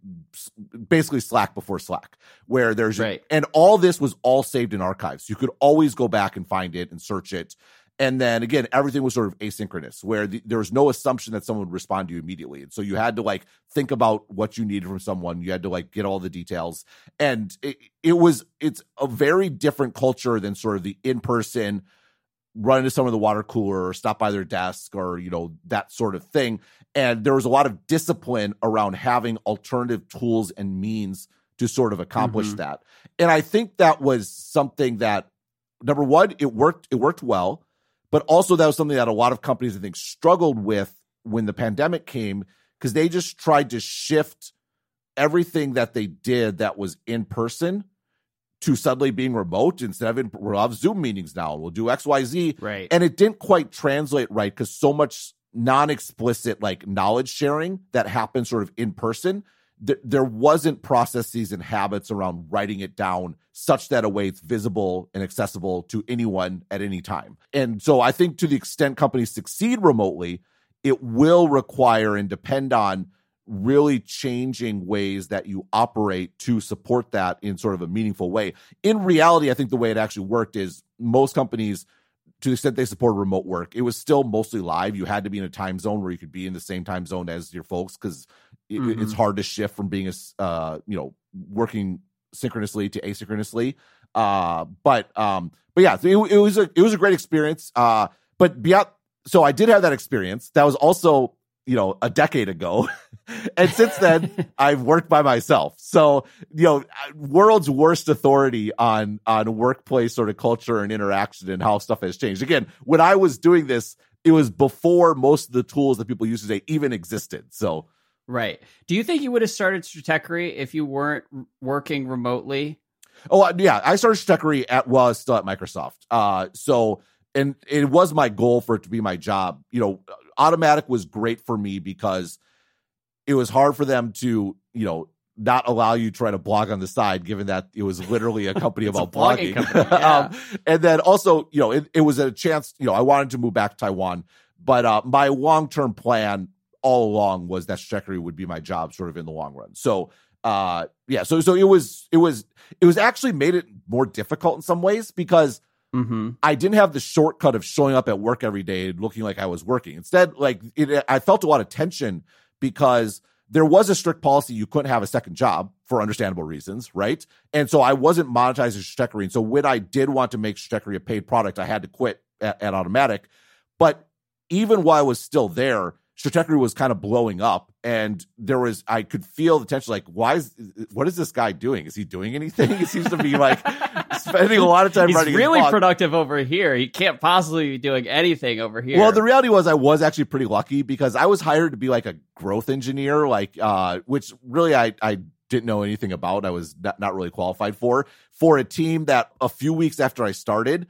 basically Slack before Slack, where there's, right. and all this was all saved in archives. You could always go back and find it and search it. And then again, everything was sort of asynchronous, where the, there was no assumption that someone would respond to you immediately. And so you had to like think about what you needed from someone. You had to like get all the details. And it, it was, it's a very different culture than sort of the in person, run into someone in the water cooler or stop by their desk or you know that sort of thing and there was a lot of discipline around having alternative tools and means to sort of accomplish mm-hmm. that and i think that was something that number one it worked it worked well but also that was something that a lot of companies i think struggled with when the pandemic came because they just tried to shift everything that they did that was in person to suddenly being remote instead of in, we'll have Zoom meetings now. We'll do X, Y, Z. Right. And it didn't quite translate right because so much non-explicit like knowledge sharing that happens sort of in person. Th- there wasn't processes and habits around writing it down such that a way it's visible and accessible to anyone at any time. And so I think to the extent companies succeed remotely, it will require and depend on really changing ways that you operate to support that in sort of a meaningful way. In reality, I think the way it actually worked is most companies, to the extent they support remote work, it was still mostly live. You had to be in a time zone where you could be in the same time zone as your folks because it, mm-hmm. it's hard to shift from being a, uh, you know, working synchronously to asynchronously. Uh, but um, but yeah, it, it was a it was a great experience. Uh, but beyond, so I did have that experience. That was also you know a decade ago, and since then I've worked by myself. So you know, world's worst authority on on workplace sort of culture and interaction and how stuff has changed. Again, when I was doing this, it was before most of the tools that people use today even existed. So. Right. Do you think you would have started Stratechery if you weren't working remotely? Oh uh, yeah, I started Stratechery at while I was still at Microsoft. Uh, so and it was my goal for it to be my job. You know, Automattic was great for me because it was hard for them to you know not allow you to try to blog on the side, given that it was literally a company about a blogging. blogging. Company, yeah. um, and then also, you know, it, it, was a chance. You know, I wanted to move back to Taiwan, but uh, my long term plan all along was that Stratechery would be my job, sort of in the long run. So uh yeah so so it was it was it was actually made it more difficult in some ways because mm-hmm. i didn't have the shortcut of showing up at work every day looking like i was working instead like it, i felt a lot of tension because there was a strict policy you couldn't have a second job for understandable reasons right and so i wasn't monetizing Stratechery. and so when i did want to make Stratechery a paid product i had to quit at, at Automattic but even while i was still there Stratechery was kind of blowing up, and there was I could feel the tension. Like, why is what is this guy doing? Is he doing anything? He seems to be like spending a lot of time. He's really productive over here. He can't possibly be doing anything over here. Well, the reality was I was actually pretty lucky because I was hired to be like a growth engineer, like uh, which really I I didn't know anything about. I was not, not really qualified for for a team that a few weeks after I started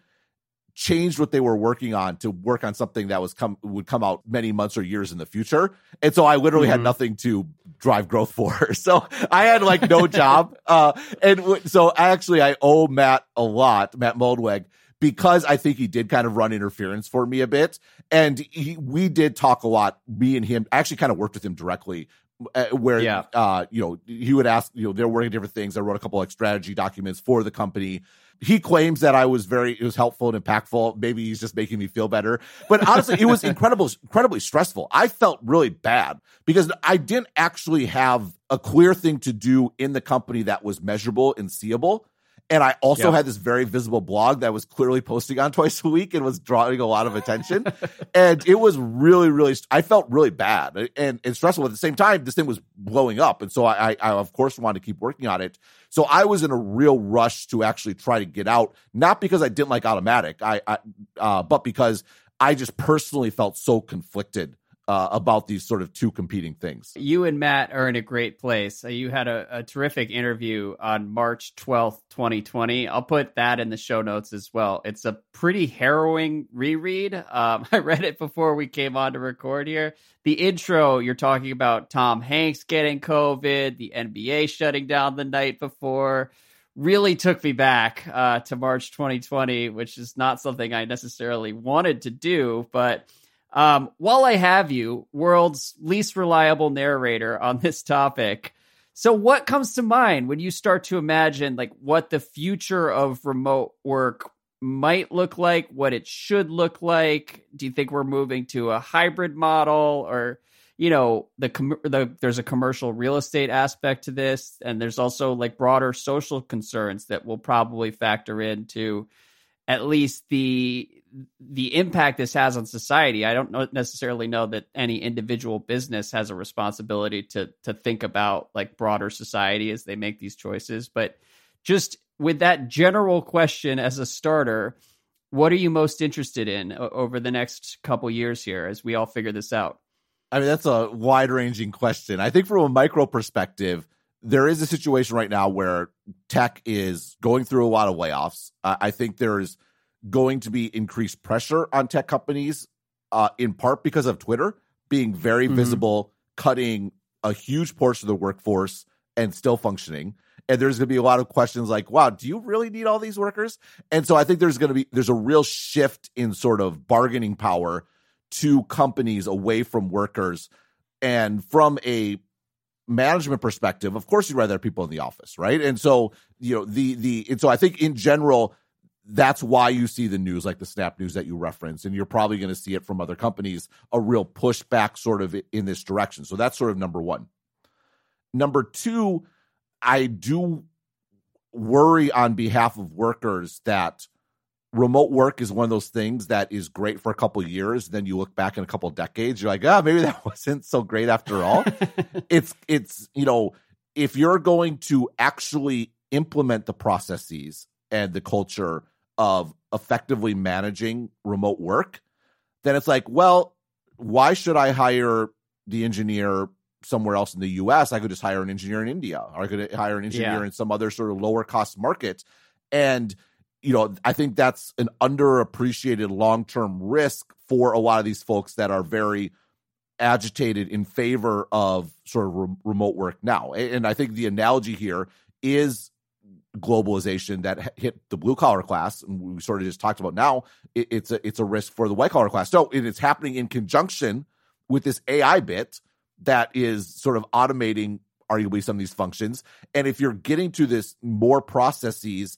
changed what they were working on to work on something that was come would come out many months or years in the future. And so I literally mm-hmm. had nothing to drive growth for. So I had like no job. Uh, and w- so actually I owe Matt a lot, Matt Mullenweg, because I think he did kind of run interference for me a bit. And he, we did talk a lot, me and him, I actually kind of worked with him directly uh, where yeah. uh, you know he would ask you know they're working different things i wrote a couple like strategy documents for the company he claims that I was very, it was helpful and impactful. Maybe he's just making me feel better. But honestly, it was incredible, incredibly stressful. I felt really bad because I didn't actually have a clear thing to do in the company that was measurable and seeable. And I also had this very visible blog that was clearly posting on twice a week and was drawing a lot of attention. and it was really, really, I felt really bad and, and stressful. At the same time, this thing was blowing up. And so I, I, of course, wanted to keep working on it. So I was in a real rush to actually try to get out, not because I didn't like Automattic, I, I uh, but because I just personally felt so conflicted uh, about these sort of two competing things. You and Matt are in a great place. Uh, you had a, a, terrific interview on March 12th, 2020. I'll put that in the show notes as well. It's a pretty harrowing reread. Um, I read it before we came on to record here. The intro, you're talking about Tom Hanks getting COVID, the NBA shutting down the night before really took me back uh, to March 2020, which is not something I necessarily wanted to do, but um, while I have you, world's least reliable narrator on this topic, so what comes to mind when you start to imagine like what the future of remote work might look like, what it should look like? Do you think we're moving to a hybrid model or you know, the, com- the there's a commercial real estate aspect to this and there's also like broader social concerns that will probably factor into at least the the impact this has on society. I don't necessarily know that any individual business has a responsibility to to think about like broader society as they make these choices. But just with that general question as a starter, what are you most interested in over the next couple years here as we all figure this out? I mean, that's a wide ranging question. I think from a micro perspective, there is a situation right now where tech is going through a lot of layoffs. I think there's going to be increased pressure on tech companies, uh, in part because of Twitter being very mm-hmm. visible, cutting a huge portion of the workforce and still functioning. And there's going to be a lot of questions like, wow, do you really need all these workers? And so I think there's going to be, there's a real shift in sort of bargaining power to companies away from workers. And from a management perspective, of course, you'd rather have people in the office, right? And so, you know, the, the, and so I think in general, that's why you see the news like the snap news that you referenced and you're probably going to see it from other companies a real pushback sort of in this direction so that's sort of number one number two i do worry on behalf of workers that remote work is one of those things that is great for a couple years. Then you look back in a couple decades, you're like, ah, oh, maybe that wasn't so great after all. it's it's you know, if you're going to actually implement the processes and the culture of effectively managing remote work, then it's like, well, why should I hire the engineer somewhere else in the US? I could just hire an engineer in India, or I could hire an engineer yeah. in some other sort of lower cost market. And you know, I think that's an underappreciated long term risk for a lot of these folks that are very agitated in favor of sort of re- remote work now. And I think the analogy here is globalization that hit the blue collar class, and we sort of just talked about now. it's a it's a risk for the white collar class. So it's happening in conjunction with this AI bit that is sort of automating arguably some of these functions. And if you're getting to this more processes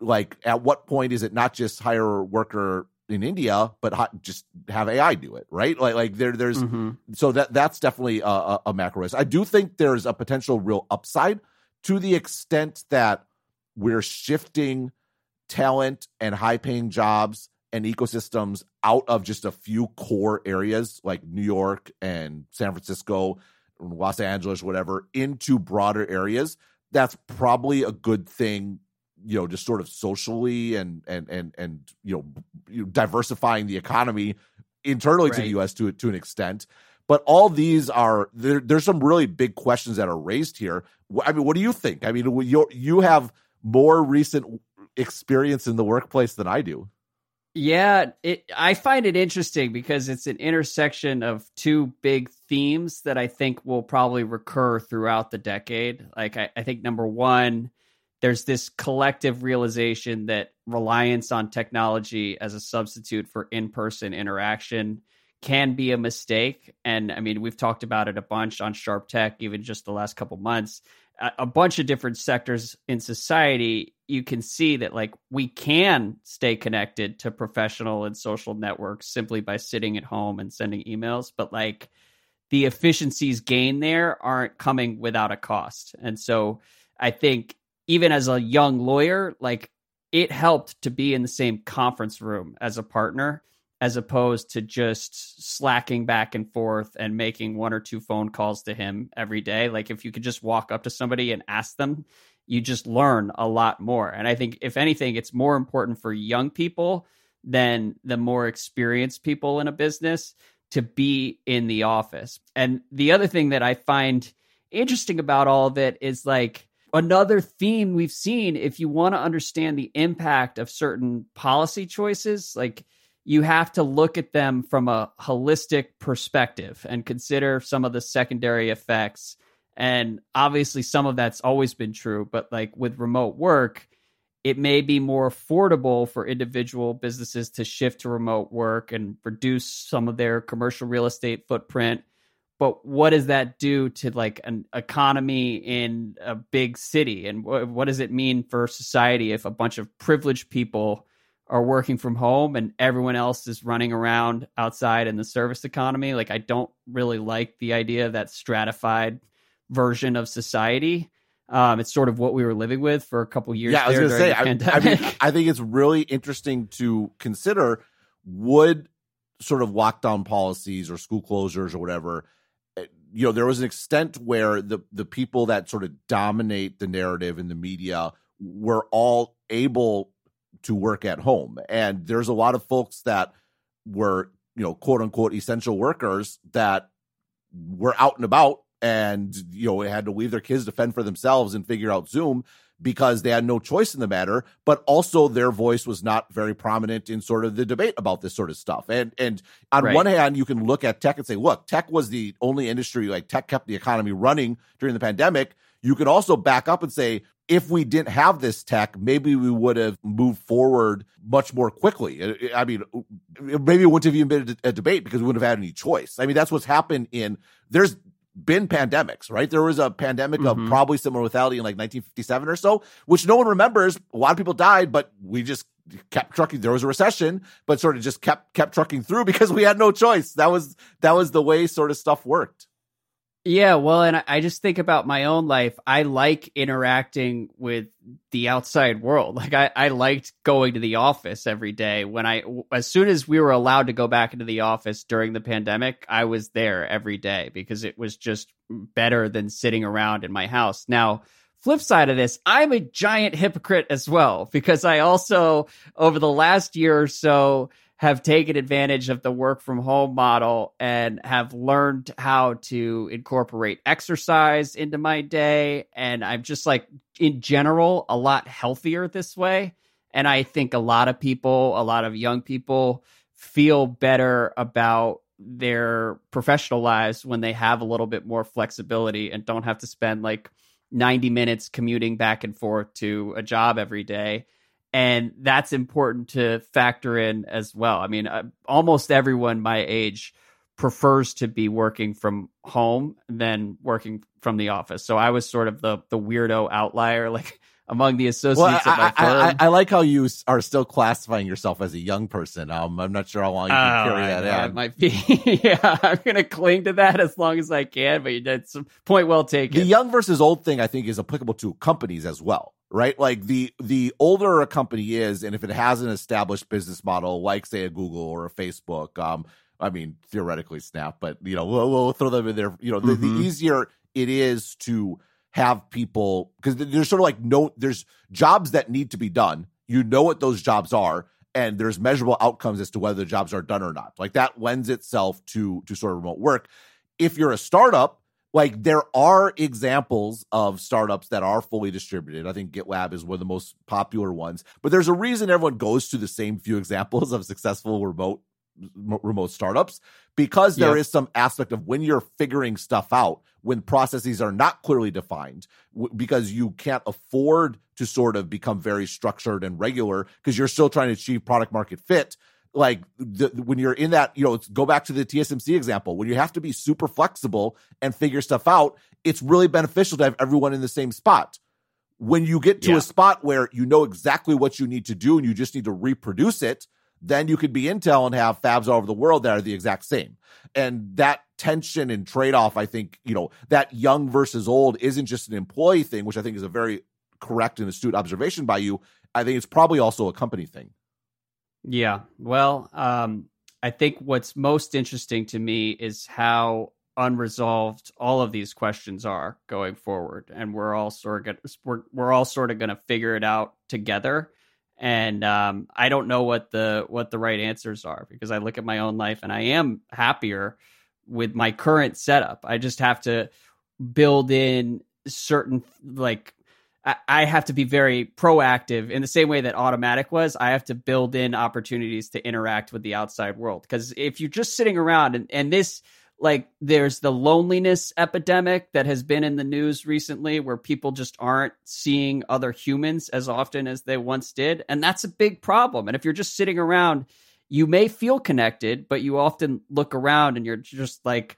like at what point is it not just hire a worker in India, but ha- just have AI do it, right? Like, like there, there's mm-hmm. so that that's definitely a, a, a, macro risk. I do think there's a potential real upside to the extent that we're shifting talent and high paying jobs and ecosystems out of just a few core areas like New York and San Francisco, Los Angeles, whatever, into broader areas. That's probably a good thing you know just sort of socially and and and and you know diversifying the economy internally right. to the US to to an extent but all these are there, there's some really big questions that are raised here i mean what do you think i mean you you have more recent experience in the workplace than i do. Yeah it i find it interesting because it's an intersection of two big themes that i think will probably recur throughout the decade. Like i, I think number one there's this collective realization that reliance on technology as a substitute for in-person interaction can be a mistake. And i mean we've talked about it a bunch on sharp tech even just the last couple months a bunch of different sectors in society you can see that like we can stay connected to professional and social networks simply by sitting at home and sending emails but like the efficiencies gained there aren't coming without a cost. And so i think even as a young lawyer, like it helped to be in the same conference room as a partner as opposed to just slacking back and forth and making one or two phone calls to him every day. Like if you could just walk up to somebody and ask them, you just learn a lot more. And I think if anything, it's more important for young people than the more experienced people in a business to be in the office. And the other thing that I find interesting about all of it is like another theme we've seen if you want to understand the impact of certain policy choices like you have to look at them from a holistic perspective and consider some of the secondary effects. And obviously some of that's always been true but like with remote work it may be more affordable for individual businesses to shift to remote work and reduce some of their commercial real estate footprint. But what does that do to like an economy in a big city? And what, what does it mean for society if a bunch of privileged people are working from home and everyone else is running around outside in the service economy like i don't really like the idea of that stratified version of society um, it's sort of what we were living with for a couple years. Yeah, I was going to say. I, I, mean, I think it's really interesting to consider. Would sort of lockdown policies or school closures or whatever you know there was an extent where the the people that sort of dominate the narrative in the media were all able to work at home and there's a lot of folks that were you know quote unquote essential workers that were out and about and you know had to leave their kids to fend for themselves and figure out zoom because they had no choice in the matter, but also their voice was not very prominent in sort of the debate about this sort of stuff. And and on right. one hand, you can look at tech and say, look, tech was the only industry like tech kept the economy running during the pandemic. You can also back up and say, if we didn't have this tech, maybe we would have moved forward much more quickly. I mean, maybe it wouldn't have even been a debate because we wouldn't have had any choice. I mean, that's what's happened in there's been pandemics, right? There was a pandemic mm-hmm. of probably similar lethality in like 1957 or so, which no one remembers. A lot of people died, but we just kept trucking. There was a recession, but sort of just kept kept trucking through because we had no choice. That was that was the way sort of stuff worked. Yeah, well, and I just think about my own life. I like interacting with the outside world. Like I, I liked going to the office every day. When I, as soon as we were allowed to go back into the office during the pandemic, I was there every day because it was just better than sitting around in my house. Now, flip side of this, I'm a giant hypocrite as well because I also, over the last year or so, have taken advantage of the work from home model and have learned how to incorporate exercise into my day. And I'm just like, in general, a lot healthier this way. And I think a lot of people, a lot of young people feel better about their professional lives when they have a little bit more flexibility and don't have to spend like 90 minutes commuting back and forth to a job every day and that's important to factor in as well. I mean, uh, almost everyone my age prefers to be working from home than working from the office. So I was sort of the the weirdo outlier, like among the associates well, I, at my firm. I, I, like how you are still classifying yourself as a young person. Um, I'm not sure how long you can oh, carry that out. It might be. yeah, I'm going to cling to that as long as I can. But that's a point well taken. The young versus old thing, I think, is applicable to companies as well right? Like the the older a company is, and if it has an established business model, like say a Google or a Facebook, um, I mean theoretically Snap, but you know we'll, we'll throw them in there. You know, mm-hmm. the, the mm-hmm. easier it is to have people because there's sort of like no there's jobs that need to be done. You know what those jobs are, and there's measurable outcomes as to whether the jobs are done or not. Like that lends itself to to sort of remote work. If you're a startup, like there are examples of startups that are fully distributed. I think GitLab is one of the most popular ones, but there's a reason everyone goes to the same few examples of successful remote remote startups because there is some aspect of when you're figuring stuff out when processes are not clearly defined w- because you can't afford to sort of become very structured and regular because you're still trying to achieve product market fit like the, when you're in that, you know, go back to the TSMC example. When you have to be super flexible and figure stuff out, it's really beneficial to have everyone in the same spot. When you get to yeah. a spot where you know exactly what you need to do and you just need to reproduce it, then you could be Intel and have fabs all over the world that are the exact same. And that tension and trade off, I think, you know, that young versus old isn't just an employee thing, which I think is a very correct and astute observation by you. I think it's probably also a company thing. Yeah. Well, um, I think what's most interesting to me is how unresolved all of these questions are going forward, and we're all sort of we're we're all sort of going to figure it out together. And um, I don't know what the what the right answers are because I look at my own life and I am happier with my current setup. I just have to build in certain like I have to be very proactive in the same way that Automattic was. I have to build in opportunities to interact with the outside world. Because if you're just sitting around and, and this, like, there's the loneliness epidemic that has been in the news recently where people just aren't seeing other humans as often as they once did. And that's a big problem. And if you're just sitting around, you may feel connected, but you often look around and you're just like,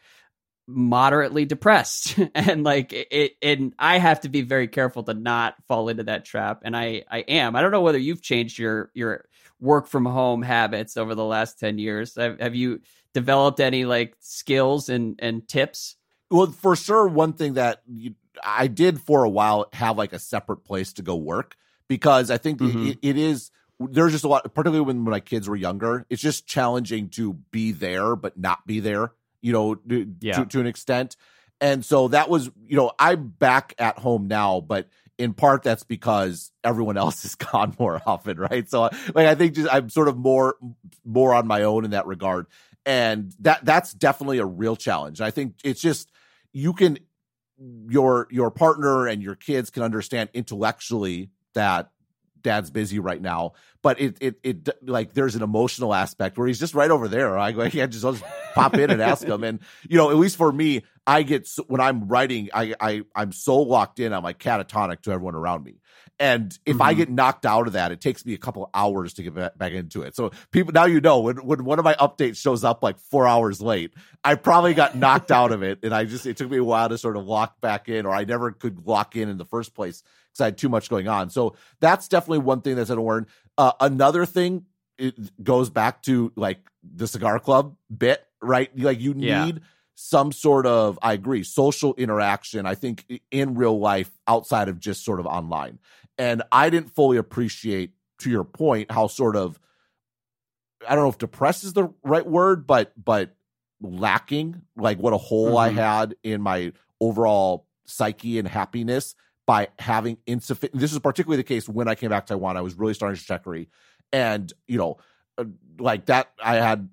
moderately depressed. And like it and I have to be very careful to not fall into that trap. And I I am. I don't know whether you've changed your your work from home habits over the last 10 years. Have, have you developed any like skills and and tips? Well for sure one thing that you, I did for a while have like a separate place to go work because I think mm-hmm. it, it is there's just a lot particularly when, when my kids were younger it's just challenging to be there but not be there you know, yeah. to, to an extent. And so that was, you know, I'm back at home now, but in part that's because everyone else is gone more often, right? So like I think just I'm sort of more more on my own in that regard. And that that's definitely a real challenge. I think it's just you can your your partner and your kids can understand intellectually that dad's busy right now but it it it like there's an emotional aspect where he's just right over there. I go i can't just, I'll just pop in and ask him. And you know at least for me i get when i'm writing i i i'm so locked in i'm like catatonic to everyone around me. And if mm-hmm. I get knocked out of that, it takes me a couple hours to get back into it. So people now you know when when one of my updates shows up like four hours late, I probably got knocked out of it, and I just it took me a while to sort of lock back in, or I never could lock in in the first place because I had too much going on. So that's definitely one thing that's important. Uh, another thing it goes back to like the cigar club bit, right? Like you need. Yeah some sort of I agree social interaction. I think in real life outside of just sort of online, and I didn't fully appreciate to your point how sort of I don't know if depressed is the right word, but but lacking like what a hole mm-hmm. I had in my overall psyche and happiness by having insufficient. This is particularly the case when I came back to Taiwan. I was really starting Stratechery, and you know, uh, like that. I had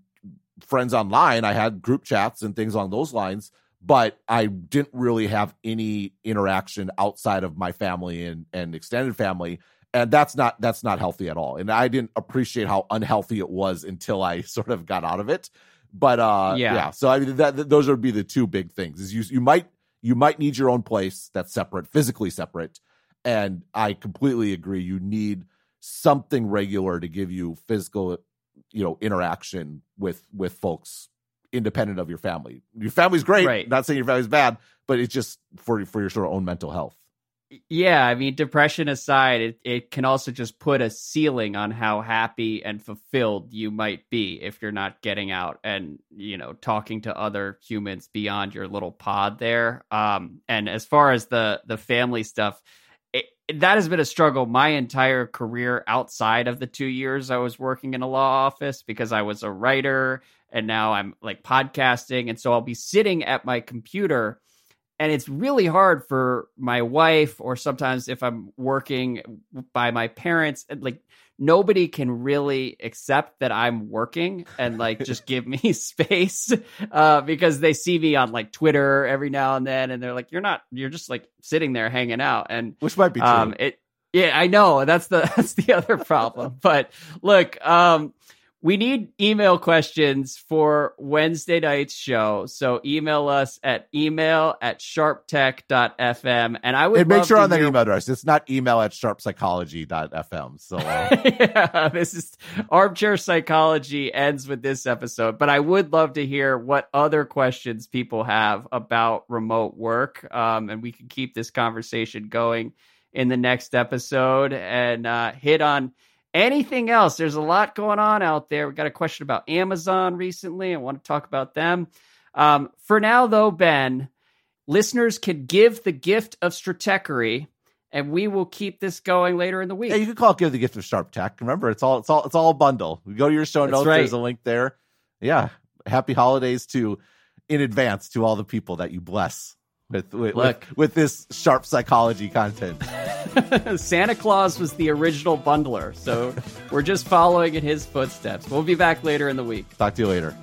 friends online. I had group chats and things along those lines, but I didn't really have any interaction outside of my family and and extended family. And that's not that's not healthy at all. And I didn't appreciate how unhealthy it was until I sort of got out of it. But uh, yeah. yeah. So I mean, that, that, those would be the two big things. Is you you might you might need your own place that's separate, physically separate. And I completely agree. You need something regular to give you physical, you know, interaction with with folks independent of your family. Your family's great. Right. Not saying your family's bad, but it's just for for your sort of own mental health. Yeah, I mean, depression aside, it, it can also just put a ceiling on how happy and fulfilled you might be if you're not getting out and, you know, talking to other humans beyond your little pod there. Um, and as far as the the family stuff, it, that has been a struggle my entire career outside of the two years I was working in a law office because I was a writer and now I'm like podcasting. And so I'll be sitting at my computer and it's really hard for my wife or sometimes if i'm working by my parents like nobody can really accept that i'm working and like just give me space uh, because they see me on like twitter every now and then and they're like you're not you're just like sitting there hanging out. And which might be true. um, it yeah i know that's the that's the other problem. But look um we need email questions for Wednesday night's show. So email us at email at sharptech.fm. And I would and make sure on that email address, it's not email at sharppsychology.fm. So uh... yeah, this is armchair psychology ends with this episode. But I would love to hear what other questions people have about remote work. Um, and we can keep this conversation going in the next episode and uh, hit on Anything else? There's a lot going on out there. We got a question about Amazon recently. I want to talk about them. Um, for now, though, Ben, listeners can give the gift of stratechery, and we will keep this going later in the week. Yeah, you can call it "Give the Gift of Sharp Tech." Remember, it's all it's all it's all a bundle. We go to your show That's notes. Right. There's a link there. Yeah, happy holidays to in advance to all the people that you bless with with, with, with this sharp psychology content. Santa Claus was the original bundler, so we're just following in his footsteps. We'll be back later in the week. Talk to you later.